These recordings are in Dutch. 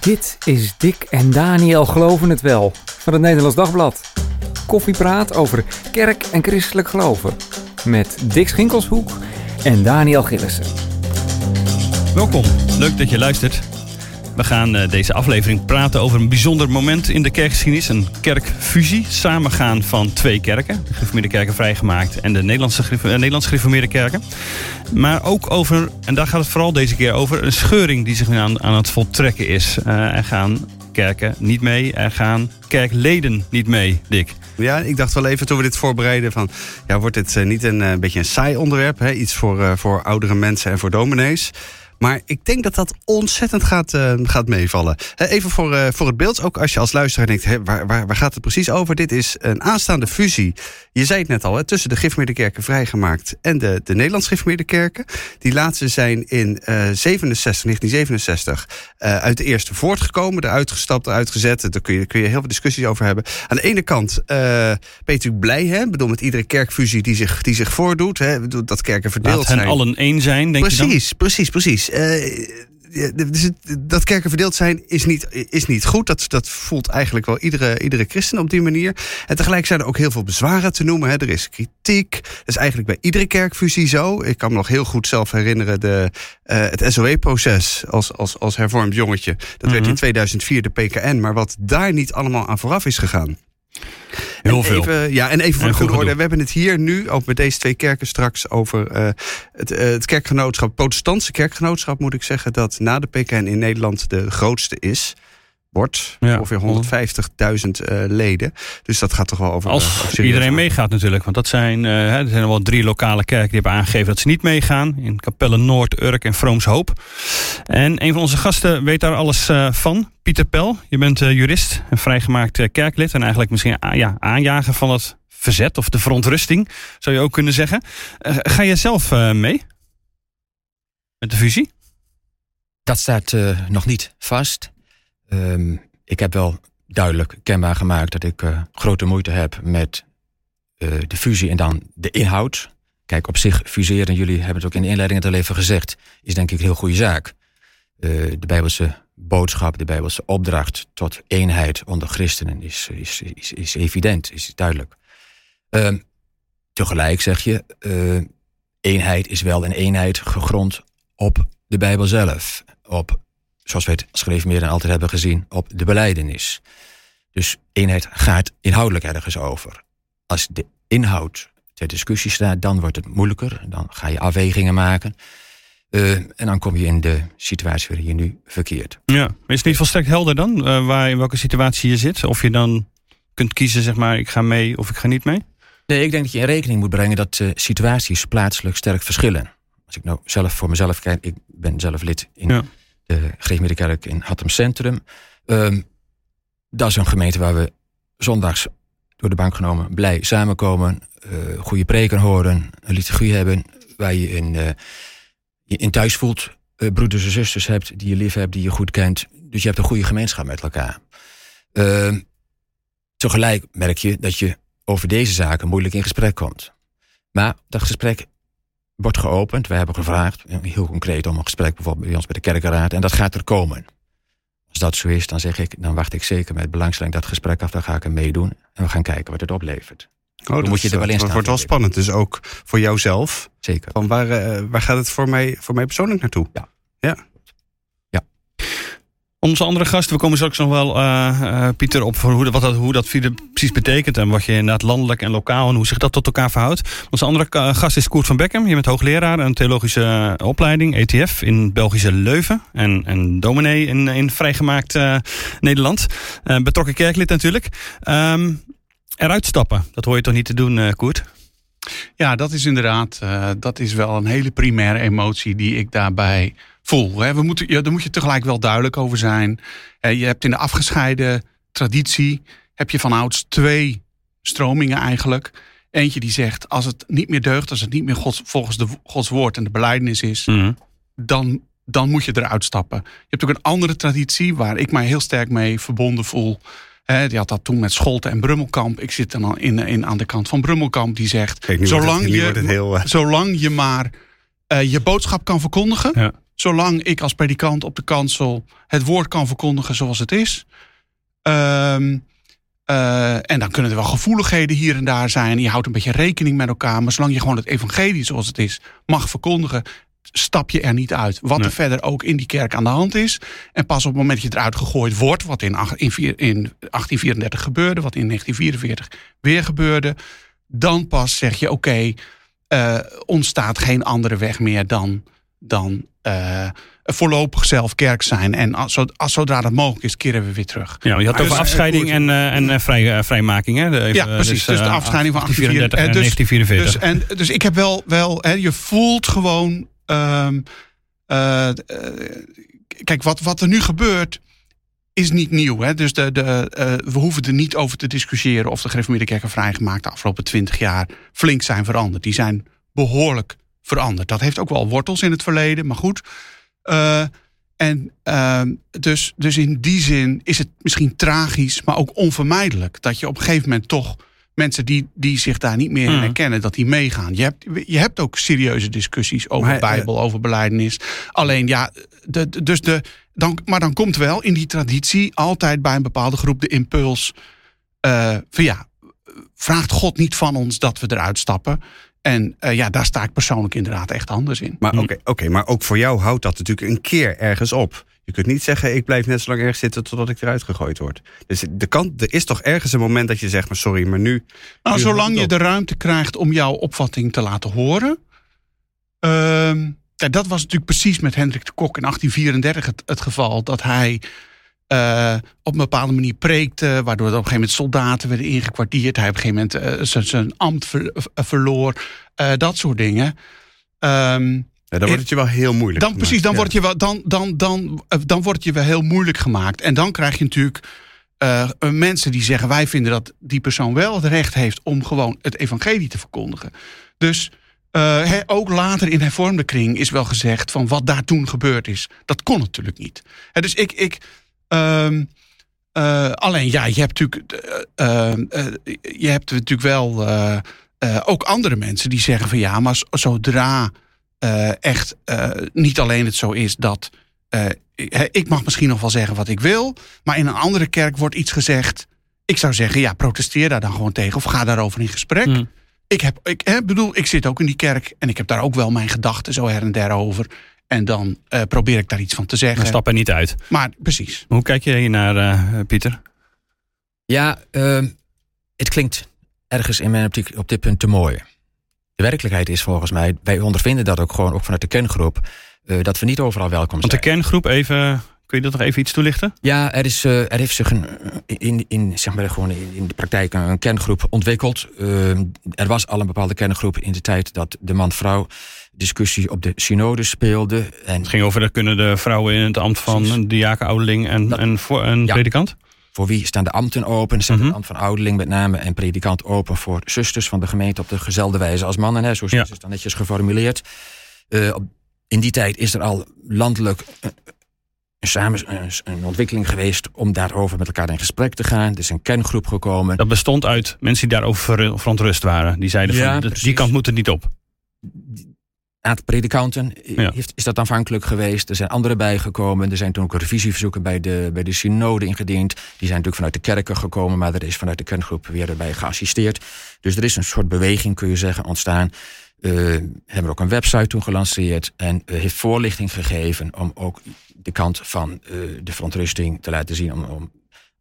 Dit is Dick en Daniel Geloven het Wel van het Nederlands Dagblad. Koffiepraat over kerk en christelijk geloven. Met Dick Schinkelshoek en Daniel Gillissen. Welkom, leuk dat je luistert. We gaan uh, deze aflevering praten over een bijzonder moment in de kerkgeschiedenis. Een kerkfusie, samengaan van twee kerken. De gereformeerde kerken vrijgemaakt en de Nederlandse, uh, Nederlands gereformeerde kerken. Maar ook over, en daar gaat het vooral deze keer over, een scheuring die zich aan, aan het voltrekken is. Uh, er gaan kerken niet mee, er gaan kerkleden niet mee, Dick. Ja, ik dacht wel even toen we dit voorbereiden van... ja, wordt dit niet een beetje een saai onderwerp? Hè? Iets voor, voor oudere mensen en voor dominees. Maar ik denk dat dat ontzettend gaat, uh, gaat meevallen. Even voor, uh, voor het beeld, ook als je als luisteraar denkt... Hè, waar, waar, waar gaat het precies over? Dit is een aanstaande fusie. Je zei het net al, hè, tussen de Gifmeerde Kerken vrijgemaakt... en de, de Nederlands Gifmeerde Kerken. Die laatste zijn in uh, 67, 1967 uit de eerste voortgekomen. Eruit gestapt, eruit gezet. Daar kun je, kun je heel veel discussies over hebben. Aan de ene kant ben je natuurlijk blij, hè? Ik bedoel, met iedere kerkfusie die zich, die zich voordoet. Hè? Dat kerken verdeeld Laat hen zijn. allen één zijn, denk precies, je dan? Precies, precies. Uh, dus dat kerken verdeeld zijn is niet, is niet goed. Dat, dat voelt eigenlijk wel iedere, iedere christen op die manier. En tegelijk zijn er ook heel veel bezwaren te noemen. Hè. Er is kritiek. Dat is eigenlijk bij iedere kerkfusie zo. Ik kan me nog heel goed zelf herinneren de, uh, het SOE-proces als, als, als hervormd jongetje. Dat werd in 2004 de PKN. Maar wat daar niet allemaal aan vooraf is gegaan. Heel en veel. Even, ja, en even voor de goede orde. We hebben het hier nu, ook met deze twee kerken straks, over uh, het, uh, het kerkgenootschap, protestantse kerkgenootschap moet ik zeggen, dat na de PKN in Nederland de grootste is. Wordt ja. ongeveer 150.000 uh, leden. Dus dat gaat toch wel over. Als over iedereen meegaat, natuurlijk. Want dat zijn, uh, er zijn wel drie lokale kerken die hebben aangegeven dat ze niet meegaan. In Capelle Noord, Urk en Vroomshoop. En een van onze gasten weet daar alles uh, van. Pieter Pel, je bent uh, jurist en vrijgemaakt uh, kerklid. En eigenlijk misschien ja, aanjager van het verzet of de verontrusting, zou je ook kunnen zeggen. Uh, ga je zelf mee? Met de fusie? Dat staat nog niet vast. Um, ik heb wel duidelijk kenbaar gemaakt dat ik uh, grote moeite heb met uh, de fusie en dan de inhoud. Kijk, op zich fuseren, jullie hebben het ook in de inleiding het al even gezegd, is denk ik een heel goede zaak. Uh, de Bijbelse boodschap, de Bijbelse opdracht tot eenheid onder christenen is, is, is, is evident, is duidelijk. Um, tegelijk zeg je, eenheid is wel een eenheid gegrond op de Bijbel zelf, op zoals wij het gereformeerden altijd hebben gezien, op de beleidenis. Dus eenheid gaat inhoudelijk ergens over. Als de inhoud ter discussie staat, dan wordt het moeilijker. Dan ga je afwegingen maken. Uh, en dan kom je in de situatie waar je nu verkeert. Ja, is het niet volstrekt helder dan, uh, waar, in welke situatie je zit? Of je dan kunt kiezen, zeg maar, ik ga mee of ik ga niet mee? Nee, ik denk dat je in rekening moet brengen dat uh, situaties plaatselijk sterk verschillen. Als ik nou zelf voor mezelf kijk, ik ben zelf lid in ja de Gereformeerde Kerk in Hattem Centrum. Um, dat is een gemeente waar we zondags door de bank genomen blij samenkomen, uh, goede preken horen, een liturgie hebben, waar je in, uh, je in thuis voelt, broeders en zusters hebt die je lief hebt, die je goed kent. Dus je hebt een goede gemeenschap met elkaar. Uh, tegelijk merk je dat je over deze zaken moeilijk in gesprek komt. Maar dat gesprek wordt geopend. We hebben gevraagd, heel concreet, om een gesprek bijvoorbeeld bij ons bij de kerkenraad. En dat gaat er komen. Als dat zo is, dan zeg ik, dan wacht ik zeker met belangstelling dat gesprek af. Dan ga ik er meedoen en we gaan kijken wat het oplevert. Oh, dan moet je er wel in staan. Het wordt wel spannend, dus ook voor jouzelf. Zeker. Van waar, uh, waar gaat het voor mij, voor mij persoonlijk naartoe? Ja. ja. Onze andere gast, we komen straks nog wel, uh, uh, Pieter, op voor hoe, wat dat, hoe dat precies betekent. En wat je inderdaad landelijk en lokaal en hoe zich dat tot elkaar verhoudt. Onze andere gast is Koert van Beckham. Je bent hoogleraar aan theologische opleiding, ETF, in Belgische Leuven. En, en dominee in, in vrijgemaakt Nederland. betrokken kerklid natuurlijk. Um, eruit stappen, dat hoor je toch niet te doen, Koert? Ja, dat is inderdaad, dat is wel een hele primaire emotie die ik daarbij voel. Hè. We moeten, ja, daar moet je tegelijk wel duidelijk over zijn. je hebt in de afgescheiden traditie heb je van ouds twee stromingen eigenlijk. Eentje die zegt, als het niet meer deugt, als het niet meer Gods, volgens de, Gods woord en de beleidenis is, mm. dan, dan moet je eruit stappen. Je hebt ook een andere traditie waar ik mij heel sterk mee verbonden voel. He, die had dat toen met Scholten en Brummelkamp. Ik zit dan in, in, aan de kant van Brummelkamp. Die zegt, zolang, het, je, heel, uh... zolang je maar uh, je boodschap kan verkondigen... Ja zolang ik als predikant op de kansel het woord kan verkondigen zoals het is. Ehm, eh, en dan kunnen er wel gevoeligheden hier en daar zijn. Je houdt een beetje rekening met elkaar. Maar zolang je gewoon het evangelie zoals het is mag verkondigen, stap je er niet uit. Wat Nee. er verder ook in die kerk aan de hand is. En pas op het moment dat je eruit gegooid wordt, wat in, in, vier- in 1834 gebeurde, wat in 1944 weer gebeurde, dan pas zeg je: oké, eh, ontstaat geen andere weg meer dan, dan eh, voorlopig zelf kerk zijn. En als, zo- als zodra dat mogelijk is, keren we weer terug. Ja, je had Maar over dus- afscheiding en, eh, en eh, vrij, eh, vrijmaking. Hè? De- even, Ja, precies. Dus de eh, afscheiding van 1834 en 1844. 1944. Dus, en, dus ik heb wel, wel hè, je voelt gewoon. ehm, eh, eh, kijk, wat, wat er nu gebeurt is niet nieuw. Hè? Dus de, de, eh, we hoeven er niet over te discussiëren of de gereformeerde kerken vrijgemaakt de afgelopen twintig jaar flink zijn veranderd. Die zijn behoorlijk veranderd. Dat heeft ook wel wortels in het verleden, maar goed. Eh, en ehm, dus, dus in die zin is het misschien tragisch, maar ook onvermijdelijk. Dat je op een gegeven moment toch mensen die, die zich daar niet meer in Mhm. herkennen, dat die meegaan. Je hebt, je hebt ook serieuze discussies over Maar, eh, Bijbel, over belijdenis. Alleen ja, de, de- dus de, dan, maar dan komt wel in die traditie altijd bij een bepaalde groep de impuls eh, van ja, vraagt God niet van ons dat we eruit stappen. En eh, ja, daar sta ik persoonlijk inderdaad echt anders in. Maar Hm. oké, oké, maar ook voor jou houdt dat natuurlijk een keer ergens op. Je kunt niet zeggen, ik blijf net zo lang ergens zitten totdat ik eruit gegooid word. Dus de kant, er is toch ergens een moment dat je zegt, maar sorry, maar nu... Nou, Nu zolang je de ruimte krijgt om jouw opvatting te laten horen. Ehm, dat was natuurlijk precies met Hendrik de Kok in 1834 het, het geval. Dat hij eh, op een bepaalde manier preekte. Waardoor er op een gegeven moment soldaten werden ingekwartierd. Hij op een gegeven moment eh, zijn- ambt ver- eh, verloor. dat soort dingen. Ehm, Ja, dan wordt het je wel heel moeilijk dan gemaakt. precies, dan, Ja. wordt je wel, dan, dan, dan, dan wordt het je wel heel moeilijk gemaakt. En dan krijg je natuurlijk mensen die zeggen: wij vinden dat die persoon wel het recht heeft om gewoon het evangelie te verkondigen. Dus ook later in hervormde kring is wel gezegd van wat daar toen gebeurd is. Dat kon natuurlijk niet. Dus ik. ik ehm, eh, alleen ja, je hebt natuurlijk, eh, eh, je hebt natuurlijk wel eh, ook andere mensen die zeggen van ja, maar zodra echt niet alleen het zo is dat ik- mag misschien nog wel zeggen wat ik wil, maar in een andere kerk wordt iets gezegd. Ik zou zeggen, ja, protesteer daar dan gewoon tegen of ga daarover in gesprek. Hm. Ik heb, ik hè, bedoel, ik zit ook in die kerk en ik heb daar ook wel mijn gedachten zo her en der over. En dan eh, probeer ik daar iets van te zeggen. Dan stap er niet uit. Maar precies. Hoe kijk je hier naar, eh, Pieter? Ja, ehm, het klinkt ergens in mijn optiek op dit punt te mooi. De werkelijkheid is volgens mij, wij ondervinden dat ook gewoon ook vanuit de kerngroep, eh, dat we niet overal welkom Want de zijn. kerngroep, even, kun je dat nog even iets toelichten? Ja, er, is, eh, er heeft zich een, in, in, zeg maar gewoon in, de praktijk een, een kerngroep ontwikkeld. Eh, er was al een bepaalde kerngroep in de tijd dat de man-vrouw discussie op de synode speelde. En Het ging over, dat kunnen de vrouwen in het ambt van een diaken, ouderling en, Dat- en voor Ja. predikant? voor wie staan de ambten open? Staat Mhm. het ambt van ouderling met name en predikant open voor zusters van de gemeente op dezelfde wijze als mannen? Hè? Zo is Ja. het dan netjes geformuleerd. Eh, in die tijd is er al landelijk een, samen, een, een ontwikkeling geweest om daarover met elkaar in gesprek te gaan. Er is een kerngroep gekomen. Dat bestond uit mensen die daarover ver- verontrust waren. Die zeiden Ja, van, die kant moet er niet op. aantal predikanten Ja. heeft, is dat aanvankelijk geweest. Er zijn anderen bijgekomen. Er zijn toen ook revisieverzoeken bij de, bij de synode ingediend. Die zijn natuurlijk vanuit de kerken gekomen, maar er is vanuit de kerngroep weer bij geassisteerd. Dus er is een soort beweging, kun je zeggen, ontstaan. Eh hebben ook een website toen gelanceerd en eh, heeft voorlichting gegeven om ook de kant van eh, de verontrusting te laten zien. Om, om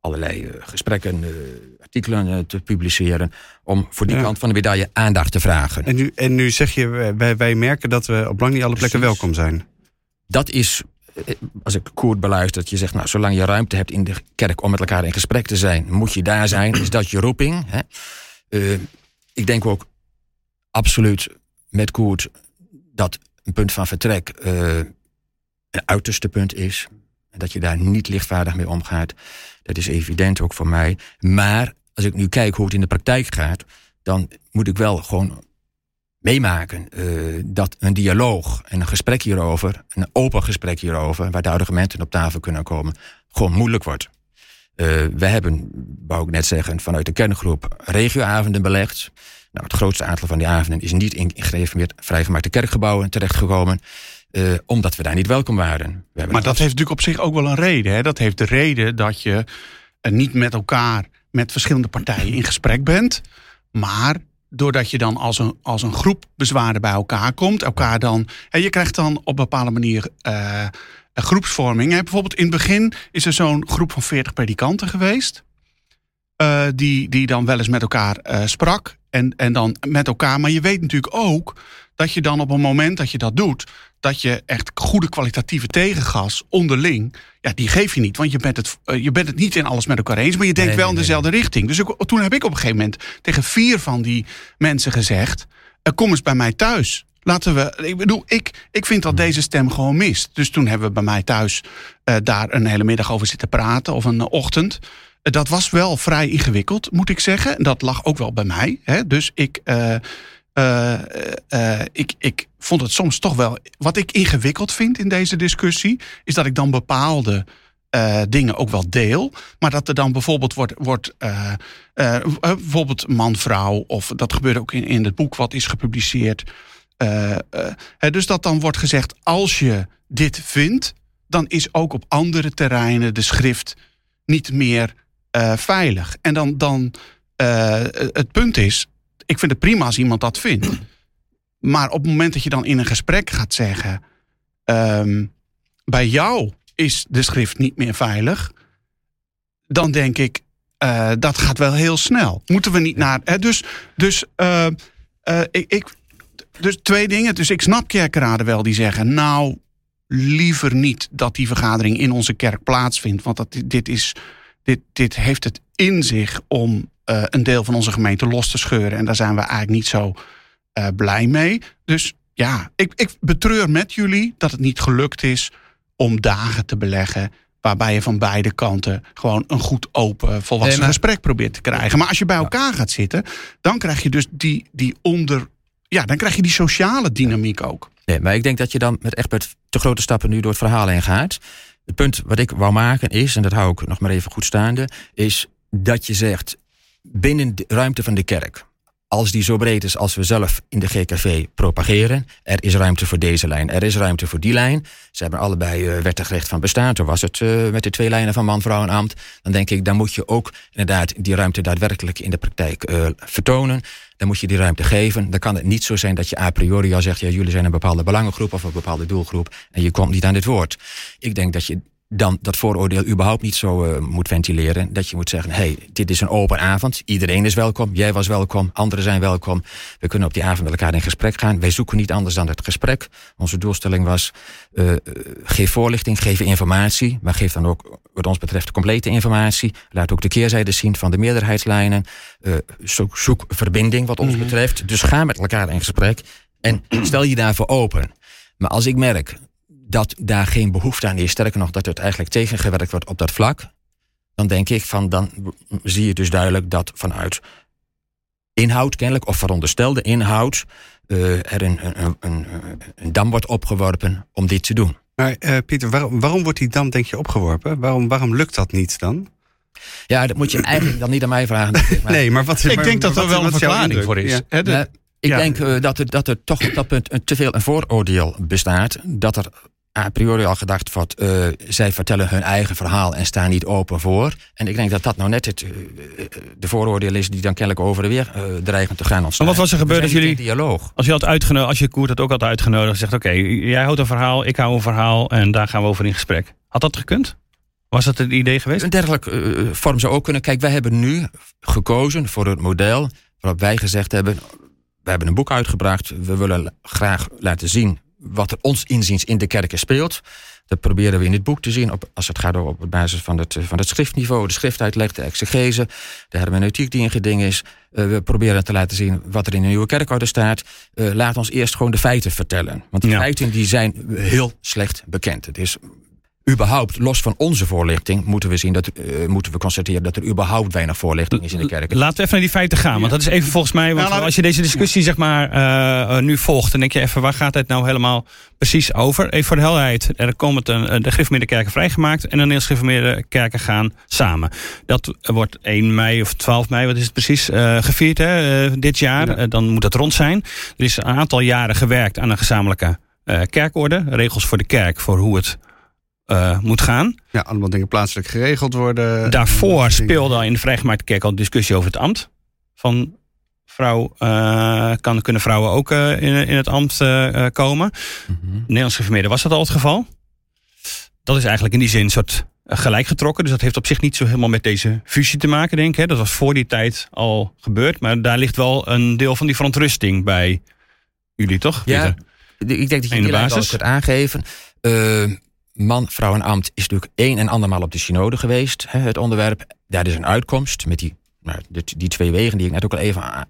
allerlei gesprekken, artikelen te publiceren. Om voor die Ja. kant van de medaille aandacht te vragen. En nu, en nu zeg je, wij, wij merken dat we op lang niet alle plekken Precies. welkom zijn. dat is, als ik Koert beluister, dat je zegt, nou, zolang je ruimte hebt in de kerk om met elkaar in gesprek te zijn, moet je daar zijn. Is dat je roeping? Hè? Ik denk ook absoluut met Koert dat een punt van vertrek eh, een uiterste punt is. En dat je daar niet lichtvaardig mee omgaat. Dat is evident ook voor mij. Maar als ik nu kijk hoe het in de praktijk gaat, dan moet ik wel gewoon meemaken eh, dat een dialoog en een gesprek hierover, een open gesprek hierover, waar de argumenten op tafel kunnen komen, gewoon moeilijk wordt. Eh, we hebben, wou ik net zeggen, vanuit de kerngroep regioavonden belegd. Nou, het grootste aantal van die avonden is niet in gereformeerd vrijgemaakte kerkgebouwen terechtgekomen. eh, omdat we daar niet welkom waren. We Maar dat heeft natuurlijk op zich ook wel een reden. Hè? Dat heeft de reden dat je eh, niet met elkaar, met verschillende partijen in gesprek bent. Maar doordat je dan als een, als een groep bezwaren bij elkaar komt, elkaar dan. En je krijgt dan op een bepaalde manier eh, een groepsvorming. Hè? Bijvoorbeeld in het begin is er zo'n groep van 40 predikanten geweest. Eh, die, die dan wel eens met elkaar eh, sprak. En, en dan met elkaar. Maar je weet natuurlijk ook dat je dan op een moment dat je dat doet dat je echt goede kwalitatieve tegengas onderling, ja, die geef je niet. Want je bent het, eh, je bent het niet in alles met elkaar eens, maar je denkt Nee, wel nee, in dezelfde richting. Dus toen heb ik op een gegeven moment tegen vier van die mensen gezegd: Kom eens bij mij thuis. Laten we. Ik bedoel, ik, ik vind dat deze stem gewoon mist. Dus toen hebben we bij mij thuis daar een hele middag over zitten praten, of een ochtend. Dat was wel vrij ingewikkeld, moet ik zeggen. En dat lag ook wel bij mij. Hè? Dus ik. eh, eh, eh, ik, ik vond het soms toch wel. Wat ik ingewikkeld vind in deze discussie. is dat ik dan bepaalde dingen ook wel deel. Maar dat er dan bijvoorbeeld wordt. wordt bijvoorbeeld man-vrouw. of dat gebeurt ook in, in het boek wat is gepubliceerd. Dus dat dan wordt gezegd. als je dit vindt. dan is ook op andere terreinen de schrift niet meer eh, veilig. En dan. dan eh, het punt is ik vind het prima als iemand dat vindt. Maar op het moment dat je dan in een gesprek gaat zeggen: ehm, bij jou is de schrift niet meer veilig, dan denk ik eh, dat gaat wel heel snel. Moeten we niet naar. Hè, dus, dus, ik, ik, dus twee dingen. Dus ik snap kerkraden wel die zeggen: Nou, liever niet dat die vergadering in onze kerk plaatsvindt. Want dat, dit, is, dit, dit heeft het in zich om uh, een deel van onze gemeente los te scheuren. En daar zijn we eigenlijk niet zo uh, blij mee. Dus ja, ik, ik betreur met jullie dat het niet gelukt is om dagen te beleggen. Waarbij je van beide kanten gewoon een goed open, volwassen nee, maar... gesprek probeert te krijgen. Maar als je bij elkaar gaat zitten, dan krijg je dus die, die onder. Ja, dan krijg je die sociale dynamiek ook. Nee, maar ik denk dat je dan met echt met te grote stappen nu door het verhaal heen gaat. Het punt wat ik wou maken is, en dat hou ik nog maar even goed staande, is dat je zegt binnen de ruimte van de kerk, als die zo breed is als we zelf in de GKV propageren, er is ruimte voor deze lijn, er is ruimte voor die lijn. Ze hebben allebei uh, wettig recht van bestaan. Toen was het uh, met de twee lijnen van man, vrouw en ambt. Dan denk ik, dan moet je ook inderdaad die ruimte daadwerkelijk in de praktijk uh, vertonen. Dan moet je die ruimte geven. Dan kan het niet zo zijn dat je a priori al zegt, ja, jullie zijn een bepaalde belangengroep of een bepaalde doelgroep en je komt niet aan dit woord. Ik denk dat je dan dat vooroordeel überhaupt niet zo uh, moet ventileren. Dat je moet zeggen, hey, dit is een open avond. Iedereen is welkom. Jij was welkom. Anderen zijn welkom. We kunnen op die avond met elkaar in gesprek gaan. Wij zoeken niet anders dan het gesprek. Onze doelstelling was, uh, geef voorlichting, geef informatie. Maar geef dan ook, wat ons betreft, complete informatie. Laat ook de keerzijde zien van de meerderheidslijnen. Uh, zoek, zoek, verbinding wat ons mm -hmm. betreft. Dus ga met elkaar in gesprek. En stel je daarvoor open. Maar als ik merk dat daar geen behoefte aan is, sterker nog dat het eigenlijk tegengewerkt wordt op dat vlak, dan denk ik van, dan zie je dus duidelijk dat vanuit inhoud kennelijk, of veronderstelde inhoud, uh, er een, een, een, een, dam wordt opgeworpen om dit te doen. Maar uh, Pieter, waarom, waarom wordt die dam denk je opgeworpen? Waarom, waarom lukt dat niet dan? Ja, dat moet je eigenlijk dan niet aan mij vragen. Maar, nee, maar wat Ik maar, denk dat er wel een verklaring voor is. Ja. Hè, de, nou, ik ja. denk uh, dat, er, dat er toch op dat punt een, te veel een vooroordeel bestaat. Dat er a priori al gedacht wordt, uh, zij vertellen hun eigen verhaal en staan niet open voor. En ik denk dat dat nou net het, uh, de vooroordeel is die dan kennelijk over de weer uh, dreigen te gaan ontstaan. Maar wat was er gebeurd als jullie, dialoog? als je had uitgenodigd, als je Koert had ook had uitgenodigd, zegt oké, okay, jij houdt een verhaal, ik hou een verhaal en daar gaan we over in gesprek. Had dat gekund? Was dat het idee geweest? Een dergelijke vorm zou ook kunnen. Kijk, wij hebben nu gekozen voor het model waarop wij gezegd hebben, we hebben een boek uitgebracht, we willen graag laten zien wat er ons inziens in de kerken speelt. Dat proberen we in dit boek te zien op, als het gaat op basis van het, van het schriftniveau, de schriftuitleg, de exegese, de hermeneutiek die in geding is. Uh, we proberen te laten zien wat er in de nieuwe kerkorde staat. Uh, laat ons eerst gewoon de feiten vertellen. Want die ja. feiten die zijn heel slecht bekend. Het is überhaupt, los van onze voorlichting, moeten we zien dat uh, moeten we constateren dat er überhaupt weinig voorlichting is in de kerk. Laten we even naar die feiten gaan, want dat is even volgens mij, want als je deze discussie zeg maar uh, nu volgt, dan denk je even, waar gaat het nou helemaal precies over? Even voor de helderheid, er komt een, de gereformeerde kerken vrijgemaakt en de Nederlands gereformeerde kerken gaan samen. Dat wordt 1 mei of 12 mei, wat is het precies, uh, gevierd hè, dit jaar. Ja. dan moet dat rond zijn. Er is een aantal jaren gewerkt aan een gezamenlijke eh, kerkorde, regels voor de kerk voor hoe het eh, moet gaan. Ja, allemaal dingen plaatselijk geregeld worden. Daarvoor speelde al in de vrijgemaakte kerk al discussie over het ambt. Van vrouw, eh, kan, kunnen vrouwen ook eh, in, in het ambt komen? Mhm. Nederlands gereformeerden was dat al het geval. Dat is eigenlijk in die zin een soort gelijk getrokken. Dus dat heeft op zich niet zo helemaal met deze fusie te maken, denk ik. hè. Dat was voor die tijd al gebeurd. Maar daar ligt wel een deel van die verontrusting bij jullie, toch? Ja, ik denk dat je In de basis? kunt aangeven. Eh, man, vrouw en ambt is natuurlijk één en andermaal op de synode geweest. Hè, het onderwerp. Daar is een uitkomst met die, nou, die, die twee wegen die ik net ook al even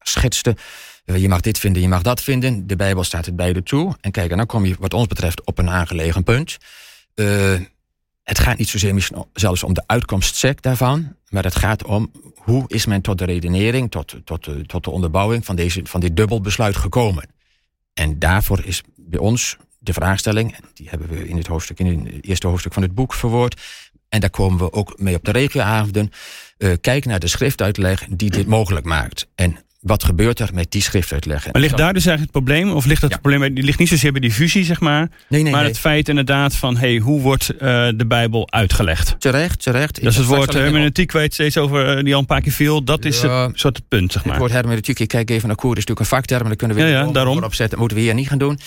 schetste. Eh, je mag dit vinden, je mag dat vinden. De Bijbel staat het beide toe. En kijk, en dan kom je wat ons betreft op een aangelegen punt. Eh, het gaat niet zozeer misschien zelfs om de uitkomstsec daarvan. Maar het gaat om hoe is men tot de redenering, tot, tot, de- tot de onderbouwing van, deze, van dit dubbelbesluit gekomen. En daarvoor is bij ons de vraagstelling, die hebben we in het, hoofdstuk, in het eerste hoofdstuk van het boek verwoord. En daar komen we ook mee op de regioavonden. eh kijk naar de schriftuitleg die dit mogelijk maakt. En wat gebeurt er met die schriftuitleg? Maar ligt daar dus eigenlijk het probleem? Of ligt het Ja. probleem die ligt niet zozeer bij die fusie, zeg maar. Nee, nee, maar nee. het feit inderdaad van, hey, hoe wordt eh, de Bijbel uitgelegd? Terecht, terecht. Dat is heb het woord hermeneutiek het steeds over, eh, die al een paar keer viel. Dat is Ja. het soort het punt, zeg Het maar. woord hermeneutiek, ik kijk even naar Koer, is natuurlijk een vakterm, daar kunnen we Ja, ja, daarom. voorop zetten. Dat moeten we hier niet gaan doen.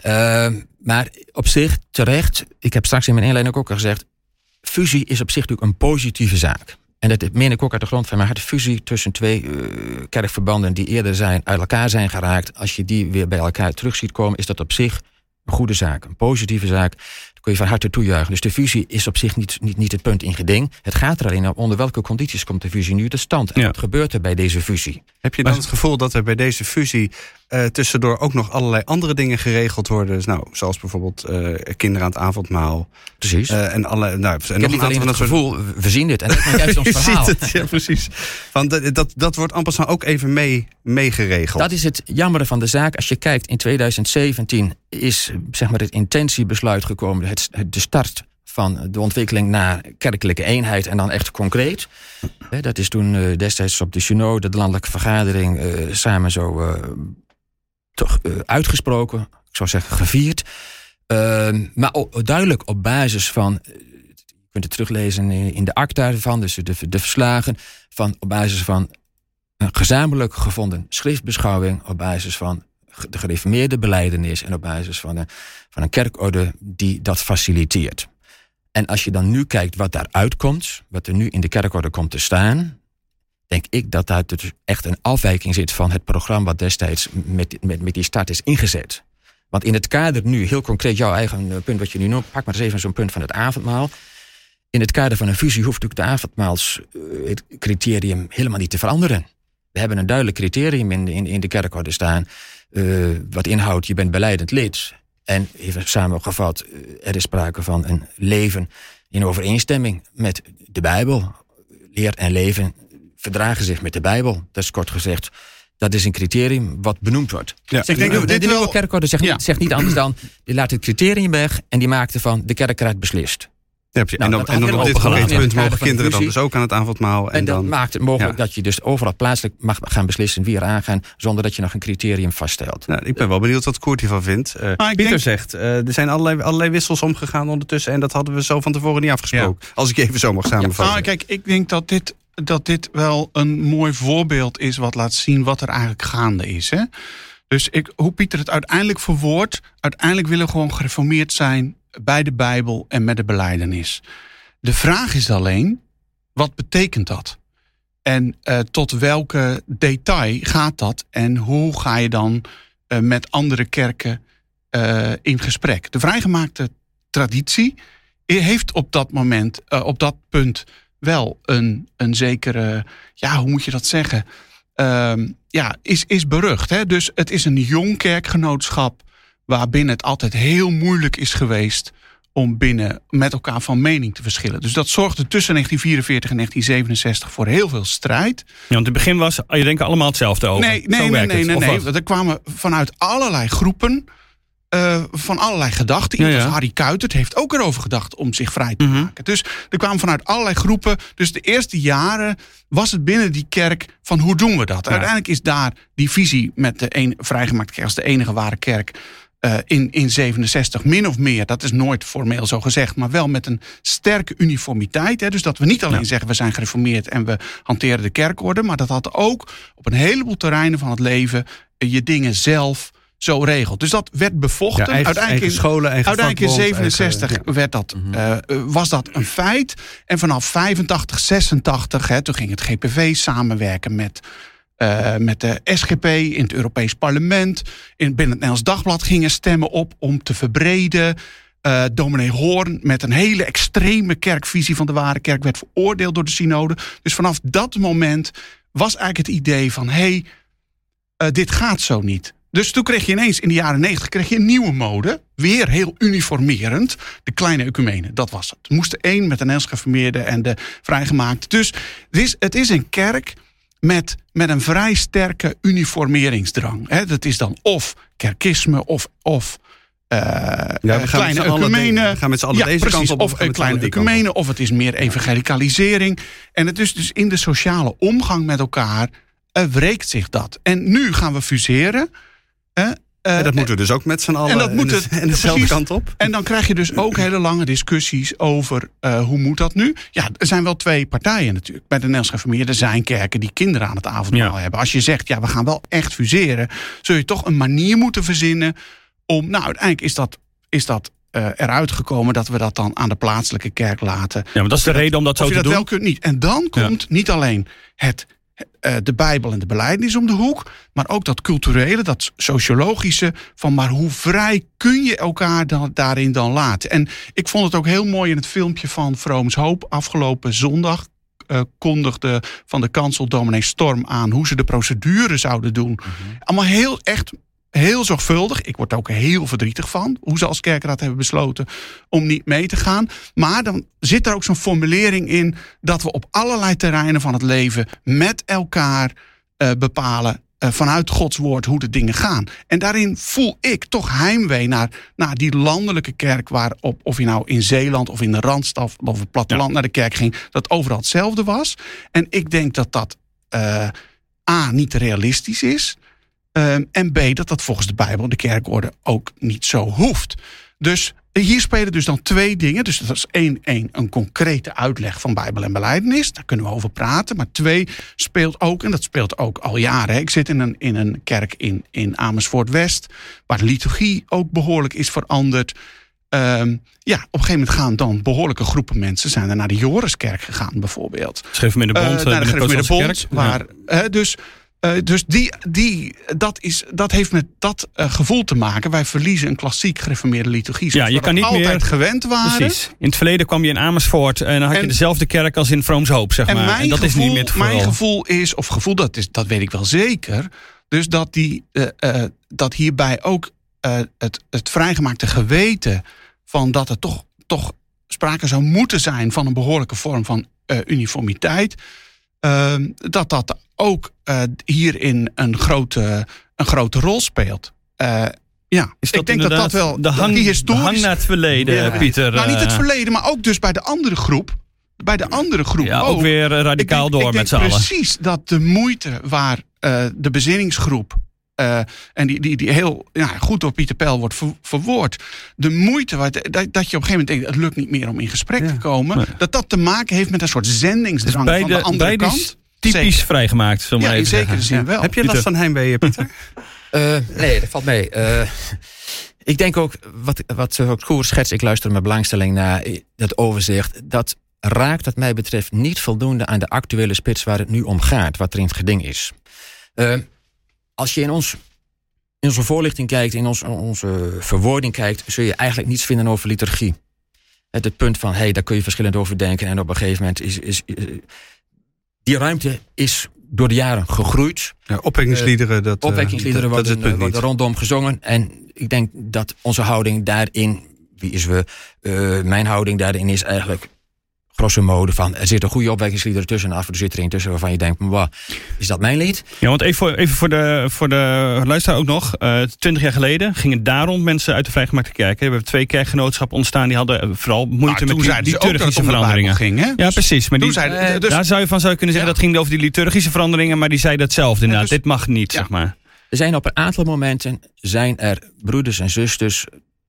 Ehm, maar op zich, terecht, ik heb straks in mijn inleiding ook al gezegd, fusie is op zich natuurlijk een positieve zaak. En dat meen ik ook uit de grond van mijn hart. De fusie tussen twee eh, kerkverbanden die eerder zijn, uit elkaar zijn geraakt, als je die weer bij elkaar terug ziet komen, is dat op zich een goede zaak, een positieve zaak. Daar kun je van harte toejuichen. Dus de fusie is op zich niet, niet, niet het punt in geding. Het gaat er alleen om onder welke condities komt de fusie nu tot stand. En Ja. wat gebeurt er bij deze fusie? Heb je dan Maar- het gevoel dat er bij deze fusie eh, tussendoor ook nog allerlei andere dingen geregeld worden? Dus nou, zoals bijvoorbeeld eh, kinderen aan het avondmaal. Precies. eh, en alle, nou, en nog heb een niet aantal van het soort gevoel, we zien dit. En dat is juist ons verhaal. ziet het, ja precies. Van dat, dat, dat wordt amper ook even mee, meegeregeld. Dat is het jammere van de zaak. Als je kijkt, in 2017 is zeg maar, het intentiebesluit gekomen. Het, het- de start van de ontwikkeling naar kerkelijke eenheid. En dan echt concreet. Dat is toen eh, destijds op de synode, de landelijke vergadering... eh, samen zo eh, toch, uitgesproken. Ik zou zeggen gevierd. Ehm, maar duidelijk op basis van... Je kunt het teruglezen in de acta ervan, dus de, verslagen... Van, op basis van een gezamenlijk gevonden schriftbeschouwing op basis van de gereformeerde beleidenis en op basis van van een kerkorde die dat faciliteert. En als je dan nu kijkt wat daaruit komt, wat er nu in de kerkorde komt te staan, denk ik dat daar dus echt een afwijking zit van het programma wat destijds met, met, met die start is ingezet. Want in het kader nu, heel concreet jouw eigen eh, punt wat je nu noemt, pak maar eens even zo'n punt van het avondmaal. In het kader van een fusie hoeft natuurlijk de avondmaalscriterium helemaal niet te veranderen. We hebben een duidelijk criterium in in, in de kerkorde staan. eh, wat inhoudt, je bent beleidend lid. En even samengevat, eh, er is sprake van een leven in overeenstemming met de Bijbel. Leer en leven verdragen zich met de Bijbel. Dat is kort gezegd, dat is een criterium wat benoemd wordt. Ja, denk de, dit de wel- kerkorde zegt, Ja. niet, zegt niet anders dan... die laat het criterium weg en die maakt ervan... de kerkraad beslist. Ja, heb je- Nou, en dan, dat en dan op dit punt mogen kinderen dan dus ook aan het avondmaal. En, En, dat dan, maakt het mogelijk ja. dat je dus overal plaatselijk mag gaan beslissen wie er aangaan... zonder dat je nog een criterium vaststelt. nou, ik ben wel benieuwd wat Koert hiervan vindt. Eh, ik Pieter denk- zegt, eh, er zijn allerlei, allerlei wissels omgegaan ondertussen. En dat hadden we zo van tevoren niet afgesproken. Als ik even zo mag samenvatten. Nou, kijk, ik denk dat dit, dat dit wel een mooi voorbeeld is wat laat zien wat er eigenlijk gaande is. Hè? Dus ik, hoe Pieter het uiteindelijk verwoordt, uiteindelijk willen we gewoon gereformeerd zijn bij de Bijbel en met de beleidenis. De vraag is alleen, wat betekent dat? En eh, tot welke detail gaat dat? En hoe ga je dan eh, met andere kerken eh, in gesprek? De vrijgemaakte traditie heeft op dat moment, op dat punt, wel een, een zekere, ja, hoe moet je dat zeggen? Ehm, ja, is, is berucht. Hè? Dus het is een jong kerkgenootschap waarbinnen het altijd heel moeilijk is geweest om binnen met elkaar van mening te verschillen. Dus dat zorgde tussen 1944 en 1967 voor heel veel strijd. Ja, want in het begin was, je denken allemaal hetzelfde over. Nee, Zo nee, nee, nee, nee. Er kwamen vanuit allerlei groepen, eh, van allerlei gedachten. Ja, Iemand ja. als Harry Kuitert heeft ook erover gedacht om zich vrij te Mhm. maken. Dus er kwamen vanuit allerlei groepen. Dus de eerste jaren was het binnen die kerk van hoe doen we dat? Ja. Uiteindelijk is daar die visie met de een, vrijgemaakte kerk als de enige ware kerk eh, in, in 67 min of meer, dat is nooit formeel zo gezegd, maar wel met een sterke uniformiteit. Hè, dus dat we niet alleen Ja. zeggen we zijn gereformeerd en we hanteren de kerkorde, maar dat dat ook op een heleboel terreinen van het leven je dingen zelf zo regelt. Dus dat werd bevochten. Ja, eigen, uiteindelijk eigen scholen, Uiteindelijk in vakbond, 67 eigen- werd dat, eh, eh, was dat een feit. En vanaf 85, 86, hè, toen ging het GPV samenwerken met, eh, met de SGP in het Europees Parlement. In, binnen het Nederlands Dagblad gingen stemmen op om te verbreden. Eh dominee Hoorn met een hele extreme kerkvisie van de ware kerk werd veroordeeld door de synode. Dus vanaf dat moment was eigenlijk het idee van... hé, hey, eh, dit gaat zo niet. Dus toen kreeg je ineens in de jaren negentig kreeg je een nieuwe mode. Weer heel uniformerend. De kleine ecumene, dat was het. Er moesten één met de Nederlands geformeerde en de vrijgemaakte. Dus het is een kerk met, met een vrij sterke uniformeringsdrang. Dat is dan of kerkisme of... of eh, Ja, we eh, gaan kleine z'n allen ecumene. de- we gaan met z'n allen ja, deze precies, kant op, of een kleine die kant op. ecumene, of het is meer evangelicalisering. En het is dus in de sociale omgang met elkaar uh, wreekt zich dat. En nu gaan we fuseren. eh, En dat moeten we dus ook met z'n allen en dat en moet de- het- en dezelfde precies. kant op. en dan krijg je dus ook hele lange discussies over uh, hoe moet dat nu. Ja, er zijn wel twee partijen natuurlijk. Bij de Nederlands Geformeerden zijn kerken die kinderen aan het avondmaal Ja. hebben. Als je zegt, ja, we gaan wel echt fuseren, zul je toch een manier moeten verzinnen om. Nou, uiteindelijk is dat, is dat uh, eruit gekomen dat we dat dan aan de plaatselijke kerk laten. Ja, maar dat is de reden om dat zo of je te dat doen. wel kunt niet. En dan komt niet alleen het, uh, de Bijbel en de beleidnis om de hoek, maar ook dat culturele, dat sociologische, van maar hoe vrij kun je elkaar dan, daarin dan laten. En ik vond het ook heel mooi in het filmpje van Vrooms Hoop afgelopen zondag. Uh, kondigde van de kansel dominee Storm aan hoe ze de procedure zouden doen. Mhm. Allemaal heel echt heel zorgvuldig. Ik word er ook heel verdrietig van. Hoe ze als kerkraad hebben besloten om niet mee te gaan. Maar dan zit er ook zo'n formulering in dat we op allerlei terreinen van het leven met elkaar uh, bepalen. Uh, vanuit Gods woord hoe de dingen gaan. En daarin voel ik toch heimwee naar, naar die landelijke kerk. Waarop, of je nou in Zeeland of in de Randstad of het platteland ja. naar de kerk ging. Dat overal hetzelfde was. En ik denk dat dat uh, A, niet realistisch is. Um, en B, dat dat volgens de Bijbel en de kerkorde ook niet zo hoeft. Dus hier spelen dus dan twee dingen. Dus dat is één, één een concrete uitleg van Bijbel en beleidnis. Daar kunnen we over praten. Maar twee speelt ook, en dat speelt ook al jaren. Hè. Ik zit in een, in een kerk in, in Amersfoort West, waar de liturgie ook behoorlijk is veranderd. Um, ja, op een gegeven moment gaan dan behoorlijke groepen mensen zijn er naar de Joriskerk gegaan, bijvoorbeeld. Schreef me de bond, uh, naar de Gereformeerde Bond, kerk. waar uh, dus uh, dus die, die, dat, is, dat heeft met dat uh, gevoel te maken. Wij verliezen een klassiek gereformeerde liturgie. Ja, je kan niet altijd meer gewend waren. Precies. In het verleden kwam je in Amersfoort en dan had En- je dezelfde kerk als in Vrooms Hoop, zeg En maar. mijn, en dat gevoel, is niet meer mijn gevoel is, of gevoel, dat, is, dat weet ik wel zeker. Dus dat, die, uh, uh, dat hierbij ook het, het vrijgemaakte geweten van dat er toch, toch sprake zou moeten zijn van een behoorlijke vorm van uniformiteit. Uh, dat dat ook uh, hierin een grote, een grote rol speelt. Uh, ja, Is dat ik denk dat dat wel de hang, die de historisch, hang naar het verleden, Ja. Pieter. nou, niet het eh, verleden, maar ook dus bij de andere groep. Bij de andere groep Ja, ook. ook weer eh, Ik radicaal denk- door ik met z'n allen. Precies dat de moeite waar uh, de bezinningsgroep. Uh, en die, die, die heel ja, goed door Pieter Pel wordt ver, verwoord. De moeite waar, dat, dat je op een gegeven moment denkt: het lukt niet meer om in gesprek Ja. te komen. Dat dat te maken heeft met een soort zendingsdrang Dus van de beide, andere kant. Typisch Zeker. vrijgemaakt, zullen we Ja, maar in even zekere zin wel. Heb je last van heimwee, Pieter? Uh, nee, dat valt mee. Uh, ik denk ook, wat, wat ook Koer schetst, ik luister met belangstelling naar dat overzicht. Dat raakt, wat mij betreft, niet voldoende aan de actuele spits waar het nu om gaat, wat er in het geding is. Uh, als je in, ons, in onze voorlichting kijkt, in ons, onze verwoording kijkt, zul je eigenlijk niets vinden over liturgie. Het, het punt van, hé, hey, daar kun je verschillend over denken. En op een gegeven moment is. is, is die ruimte is door de jaren gegroeid. Ja, opwekkingsliederen, dat, uh, Opwekkingsliederen dat, worden, niet. rondom gezongen. En ik denk dat onze houding daarin, wie is we, mijn houding daarin is eigenlijk grosso modo van, er zitten goede opwekkingsliederen tussen en af en toe zit er een tussen waarvan je denkt, wow, is dat mijn lied? Ja, want even voor, even voor, de, voor de luisteraar ook nog. Eh, Twintig jaar geleden gingen daarom mensen uit de vrijgemaakte kerken. We hebben twee kerkgenootschappen ontstaan. Die hadden vooral moeite Nou, met die liturgische veranderingen. ging. Hè? Ja, precies. Maar die, zeiden, dus, daar zou je van zou kunnen zeggen, Ja. dat ging over die liturgische veranderingen. Maar die zei dat zelf inderdaad. dus- Dit mag niet, Ja. zeg maar. Er zijn op een aantal momenten zijn er broeders en zusters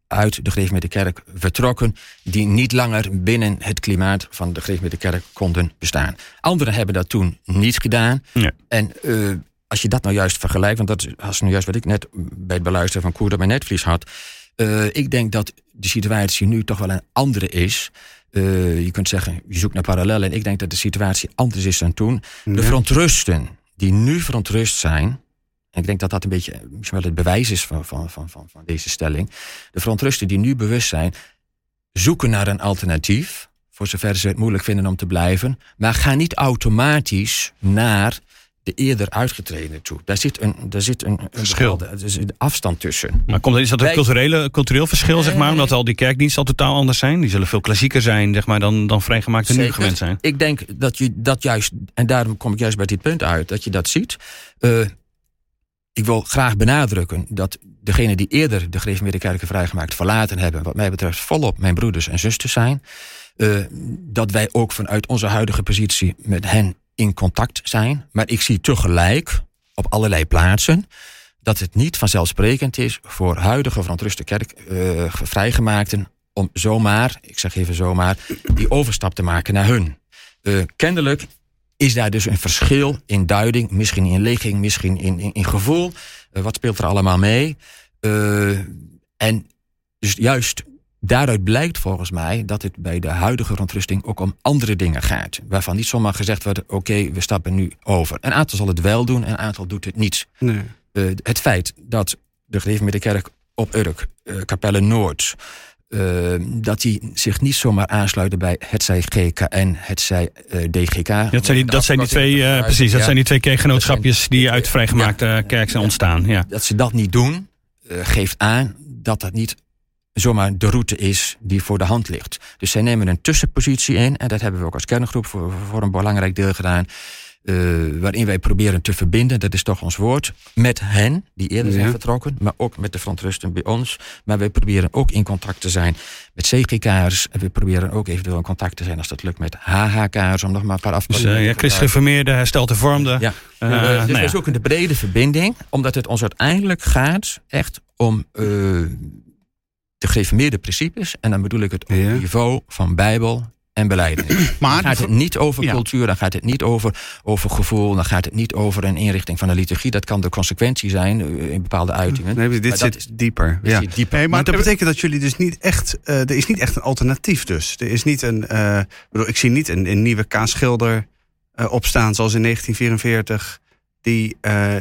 uit de gereformeerde kerk vertrokken die niet langer binnen het klimaat van de gereformeerde kerk konden bestaan. Anderen hebben dat toen niet gedaan. Ja. En uh, als je dat nou juist vergelijkt, want dat was nu juist wat ik net bij het beluisteren van Koer op mijn netvlies had. Uh, ik denk dat de situatie nu toch wel een andere is. Uh, je kunt zeggen, je zoekt naar parallellen. En ik denk dat de situatie anders is dan toen. De verontrusten die nu verontrust zijn. En ik denk dat dat een beetje misschien wel het bewijs is van, van, van, van, van deze stelling. De verontrusten die nu bewust zijn, zoeken naar een alternatief. Voor zover ze het moeilijk vinden om te blijven. Maar gaan niet automatisch naar de eerder uitgetreden toe. Daar zit een, daar zit een, een Verschil. bepaalde- er een afstand tussen. Maar komt, is dat een culturele, cultureel verschil, zeg maar? Omdat al die kerkdiensten al totaal anders zijn? Die zullen veel klassieker zijn, zeg maar, dan, dan vrijgemaakte nu gewend zijn. Ik denk dat je dat juist, en daarom kom ik juist bij dit punt uit, dat je dat ziet. Eh, ik wil graag benadrukken dat degenen die eerder de gereformeerde kerken vrijgemaakt verlaten hebben, wat mij betreft volop mijn broeders en zusters zijn. Eh, dat wij ook vanuit onze huidige positie met hen in contact zijn. Maar ik zie tegelijk op allerlei plaatsen dat het niet vanzelfsprekend is voor huidige verontruste kerk eh, om zomaar, ik zeg even zomaar, die overstap te maken naar hun. Eh, kennelijk is daar dus een verschil in duiding, misschien in ligging, misschien in, in, in gevoel. Eh, wat speelt er allemaal mee? Eh, en dus juist daaruit blijkt volgens mij dat het bij de huidige verontrusting ook om andere dingen gaat. Waarvan niet zomaar gezegd wordt, oké, we stappen nu over. Een aantal zal het wel doen, een aantal doet het niet. Nee. Eh, het feit dat de gereformeerde kerk op Urk, Capelle Noord, eh, dat die zich niet zomaar aansluiten bij het zij GKN, het zij eh, DGK. Dat zijn die, dat zijn die twee, eh, precies, dat Ja. zijn die twee kerkgenootschapjes die uit vrijgemaakte Ja. kerk zijn ontstaan. Ja. Dat ze dat niet doen, geeft aan dat dat niet zomaar de route is die voor de hand ligt. Dus zij nemen een tussenpositie in, en dat hebben we ook als kerngroep voor, voor een belangrijk deel gedaan. Eh, waarin wij proberen te verbinden, dat is toch ons woord, met hen die eerder zijn Ja. vertrokken, maar ook met de verontrusten bij ons. Maar wij proberen ook in contact te zijn met CGK'ers. En we proberen ook eventueel in contact te zijn, als dat lukt, met HHK'ers, om nog maar een paar Dus afkortingen eh, ja, te Christus gebruiken. geformeerde, hersteld hervormde. Ja. Eh, dus nou wij ja. zoeken de brede verbinding, omdat het ons uiteindelijk gaat echt om de gereformeerde principes. En dan bedoel ik het op Ja. het niveau van Bijbel en belijdenis. Maar Dan gaat het niet over Ja. cultuur, dan gaat het niet over, over gevoel, dan gaat het niet over een inrichting van de liturgie. Dat kan de consequentie zijn eh, in bepaalde uitingen. Nee, dit Maar dat zit is- dieper. Ja. zit dieper. Nee, Maar dat betekent dat jullie dus niet echt. eh, er is niet echt een alternatief, dus. Er is niet een. eh, ik bedoel, ik zie niet een, een nieuwe kaasschilder eh, opstaan zoals in 1944. Die eh,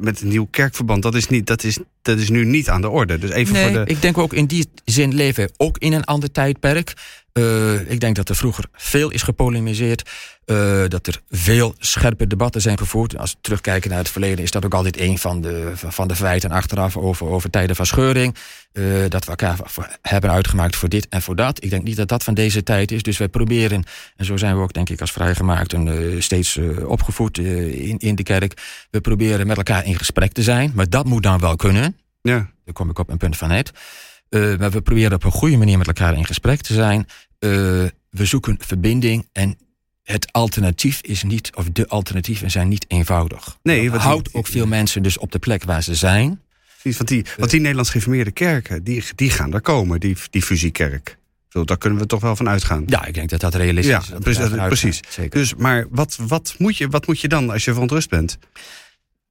met een nieuw kerkverband. Dat is, niet, dat, is, dat is nu niet aan de orde. Dus even Nee, voor de. ik denk ook in die zin leven we ook in een ander tijdperk. Eh, ik denk dat er vroeger veel is gepolemiseerd. eh, dat er veel scherpe debatten zijn gevoerd. Als we terugkijken naar het verleden is dat ook altijd een van de, van de feiten achteraf over, over tijden van scheuring. Eh, dat we elkaar hebben uitgemaakt voor dit en voor dat. Ik denk niet dat dat van deze tijd is. Dus wij proberen, en zo zijn we ook denk ik als vrijgemaakten eh, steeds opgevoed in, in de kerk. We proberen met elkaar in gesprek te zijn. Maar dat moet dan wel kunnen. Ja. Daar kom ik op een punt van net. Eh, maar we proberen op een goede manier met elkaar in gesprek te zijn. Eh, we zoeken verbinding en het alternatief is niet, of de alternatieven zijn niet eenvoudig. Nee, Dat want houdt die- ook veel mensen dus op de plek waar ze zijn. Precies, Want die, want die Nederlands gereformeerde kerken, die, die gaan er komen, die, die fusiekerk. Daar kunnen we toch wel van uitgaan. Ja, ik denk dat dat realistisch Ja, is. dat precies, precies. Dus, maar wat, wat, moet je, wat moet je dan als je verontrust bent?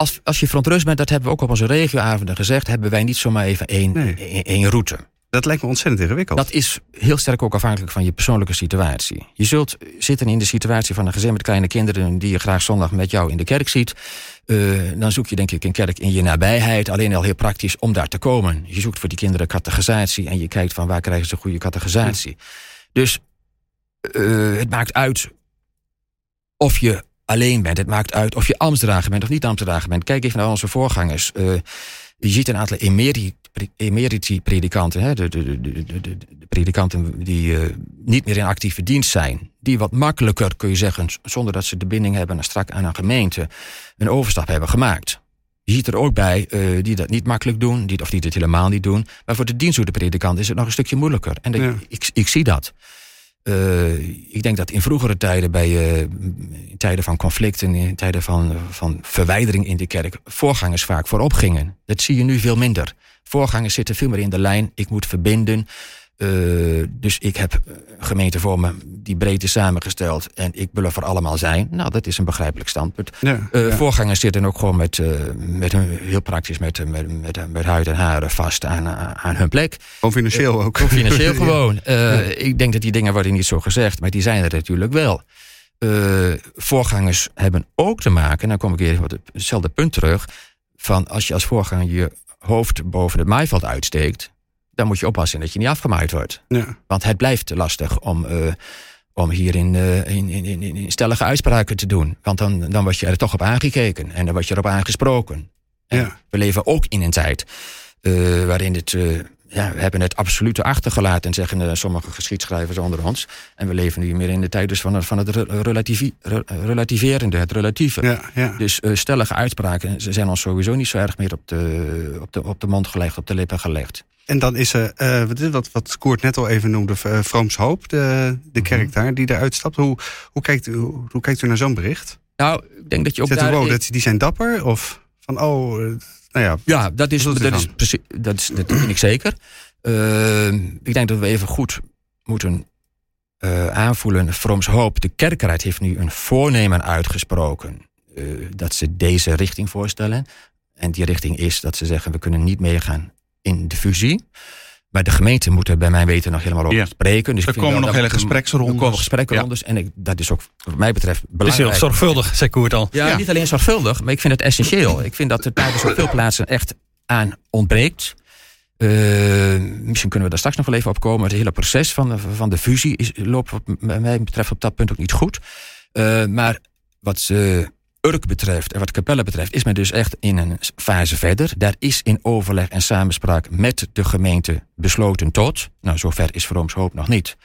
Als, als je verontrust bent, dat hebben we ook op onze regioavonden gezegd, hebben wij niet zomaar even één, Nee. één, één route. Dat lijkt me ontzettend ingewikkeld. Dat is heel sterk ook afhankelijk van je persoonlijke situatie. Je zult zitten in de situatie van een gezin met kleine kinderen die je graag zondag met jou in de kerk ziet. Eh, dan zoek je denk ik een kerk in je nabijheid. Alleen al heel praktisch om daar te komen. Je zoekt voor die kinderen catechisatie en je kijkt van waar krijgen ze goede catechisatie. Dus eh, het maakt uit of je alleen bent. Het maakt uit of je ambtsdrager bent of niet ambtsdrager bent. Kijk even naar onze voorgangers. Eh, je ziet een aantal emeri- emeriti-predikanten, hè, de, de, de, de, de, de predikanten die eh, niet meer in actieve dienst zijn, die wat makkelijker, kun je zeggen, zonder dat ze de binding hebben aan strak aan een gemeente, een overstap hebben gemaakt. Je ziet er ook bij eh, die dat niet makkelijk doen, die, of die dit helemaal niet doen. Maar voor de diensthoede predikant is het nog een stukje moeilijker. En dat- Ja. ik, ik zie dat. Eh, ik denk dat in vroegere tijden, bij, eh, in tijden van conflicten, in tijden van, van verwijdering in de kerk, voorgangers vaak voorop gingen. Dat zie je nu veel minder. Voorgangers zitten veel meer in de lijn. Ik moet verbinden. Uh, dus ik heb gemeente voor me die breed is samengesteld en ik wil er voor allemaal zijn. Nou, dat is een begrijpelijk standpunt. Ja, uh, ja. Voorgangers zitten ook gewoon met, uh, met hun, heel praktisch met, met, met, met huid en haren vast aan, aan hun plek. Gewoon financieel ook. Financieel gewoon. Ja. Ik denk dat die dingen worden niet zo gezegd, maar die zijn er natuurlijk wel. voorgangers hebben ook te maken, en dan kom ik weer op hetzelfde punt terug, van als je als voorganger je hoofd boven het maaiveld uitsteekt, dan moet je oppassen dat je niet afgemaaid wordt. Ja. Want het blijft lastig om, uh, om hier in, uh, in, in, in, in, stellige uitspraken te doen. Want dan, dan word je er toch op aangekeken en dan word je erop aangesproken. Ja. We leven ook in een tijd uh, waarin het. Ja, we hebben het absolute achtergelaten, zeggen sommige geschiedschrijvers onder ons. En we leven nu meer in de tijd dus van, het, van het relativi, relativerende, het relatieve. Ja, ja. Dus stellige uitspraken ze zijn ons sowieso niet zo erg meer op de, op, de, op de mond gelegd, op de lippen gelegd. En dan is er, uh, wat, wat, wat Koert net al even noemde, Vrooms Hoop, de, de kerk mm -hmm. daar, die eruit stapt. Hoe, hoe, kijkt, u, hoe, hoe kijkt u naar zo'n bericht? Nou, ik denk dat je ook Zet daar... U, wow, dat, die zijn dapper? Of van, oh, nou ja. Ja, dat is, dat dat is, precies, dat, is, dat vind ik zeker. Ehm, ik denk dat we even goed moeten uh, aanvoelen. Vrooms Hoop, de kerkraad heeft nu een voornemen uitgesproken. Uh, dat ze deze richting voorstellen. En die richting is dat ze zeggen, we kunnen niet meegaan in de fusie. Maar de gemeente moet er bij mijn weten nog helemaal over Ja. spreken. Dus Er komen wel nog dat- hele gespreksrondes. Er komen gespreksrondes. En ik, dat is ook wat mij betreft Het is belangrijk. heel zorgvuldig, zei Koert al. Ja, Ja. niet alleen zorgvuldig, maar ik vind het essentieel. Ik vind dat het daar dus op veel plaatsen echt aan ontbreekt. Eh, misschien kunnen we daar straks nog wel even op komen. Het hele proces van de, van de fusie is, loopt wat mij betreft op dat punt ook niet goed. Eh, maar wat eh, Urk betreft en wat Capelle betreft... is men dus echt in een fase verder. Daar is in overleg en samenspraak met de gemeente besloten tot. Nou, zover is Vrooms Hoop nog niet.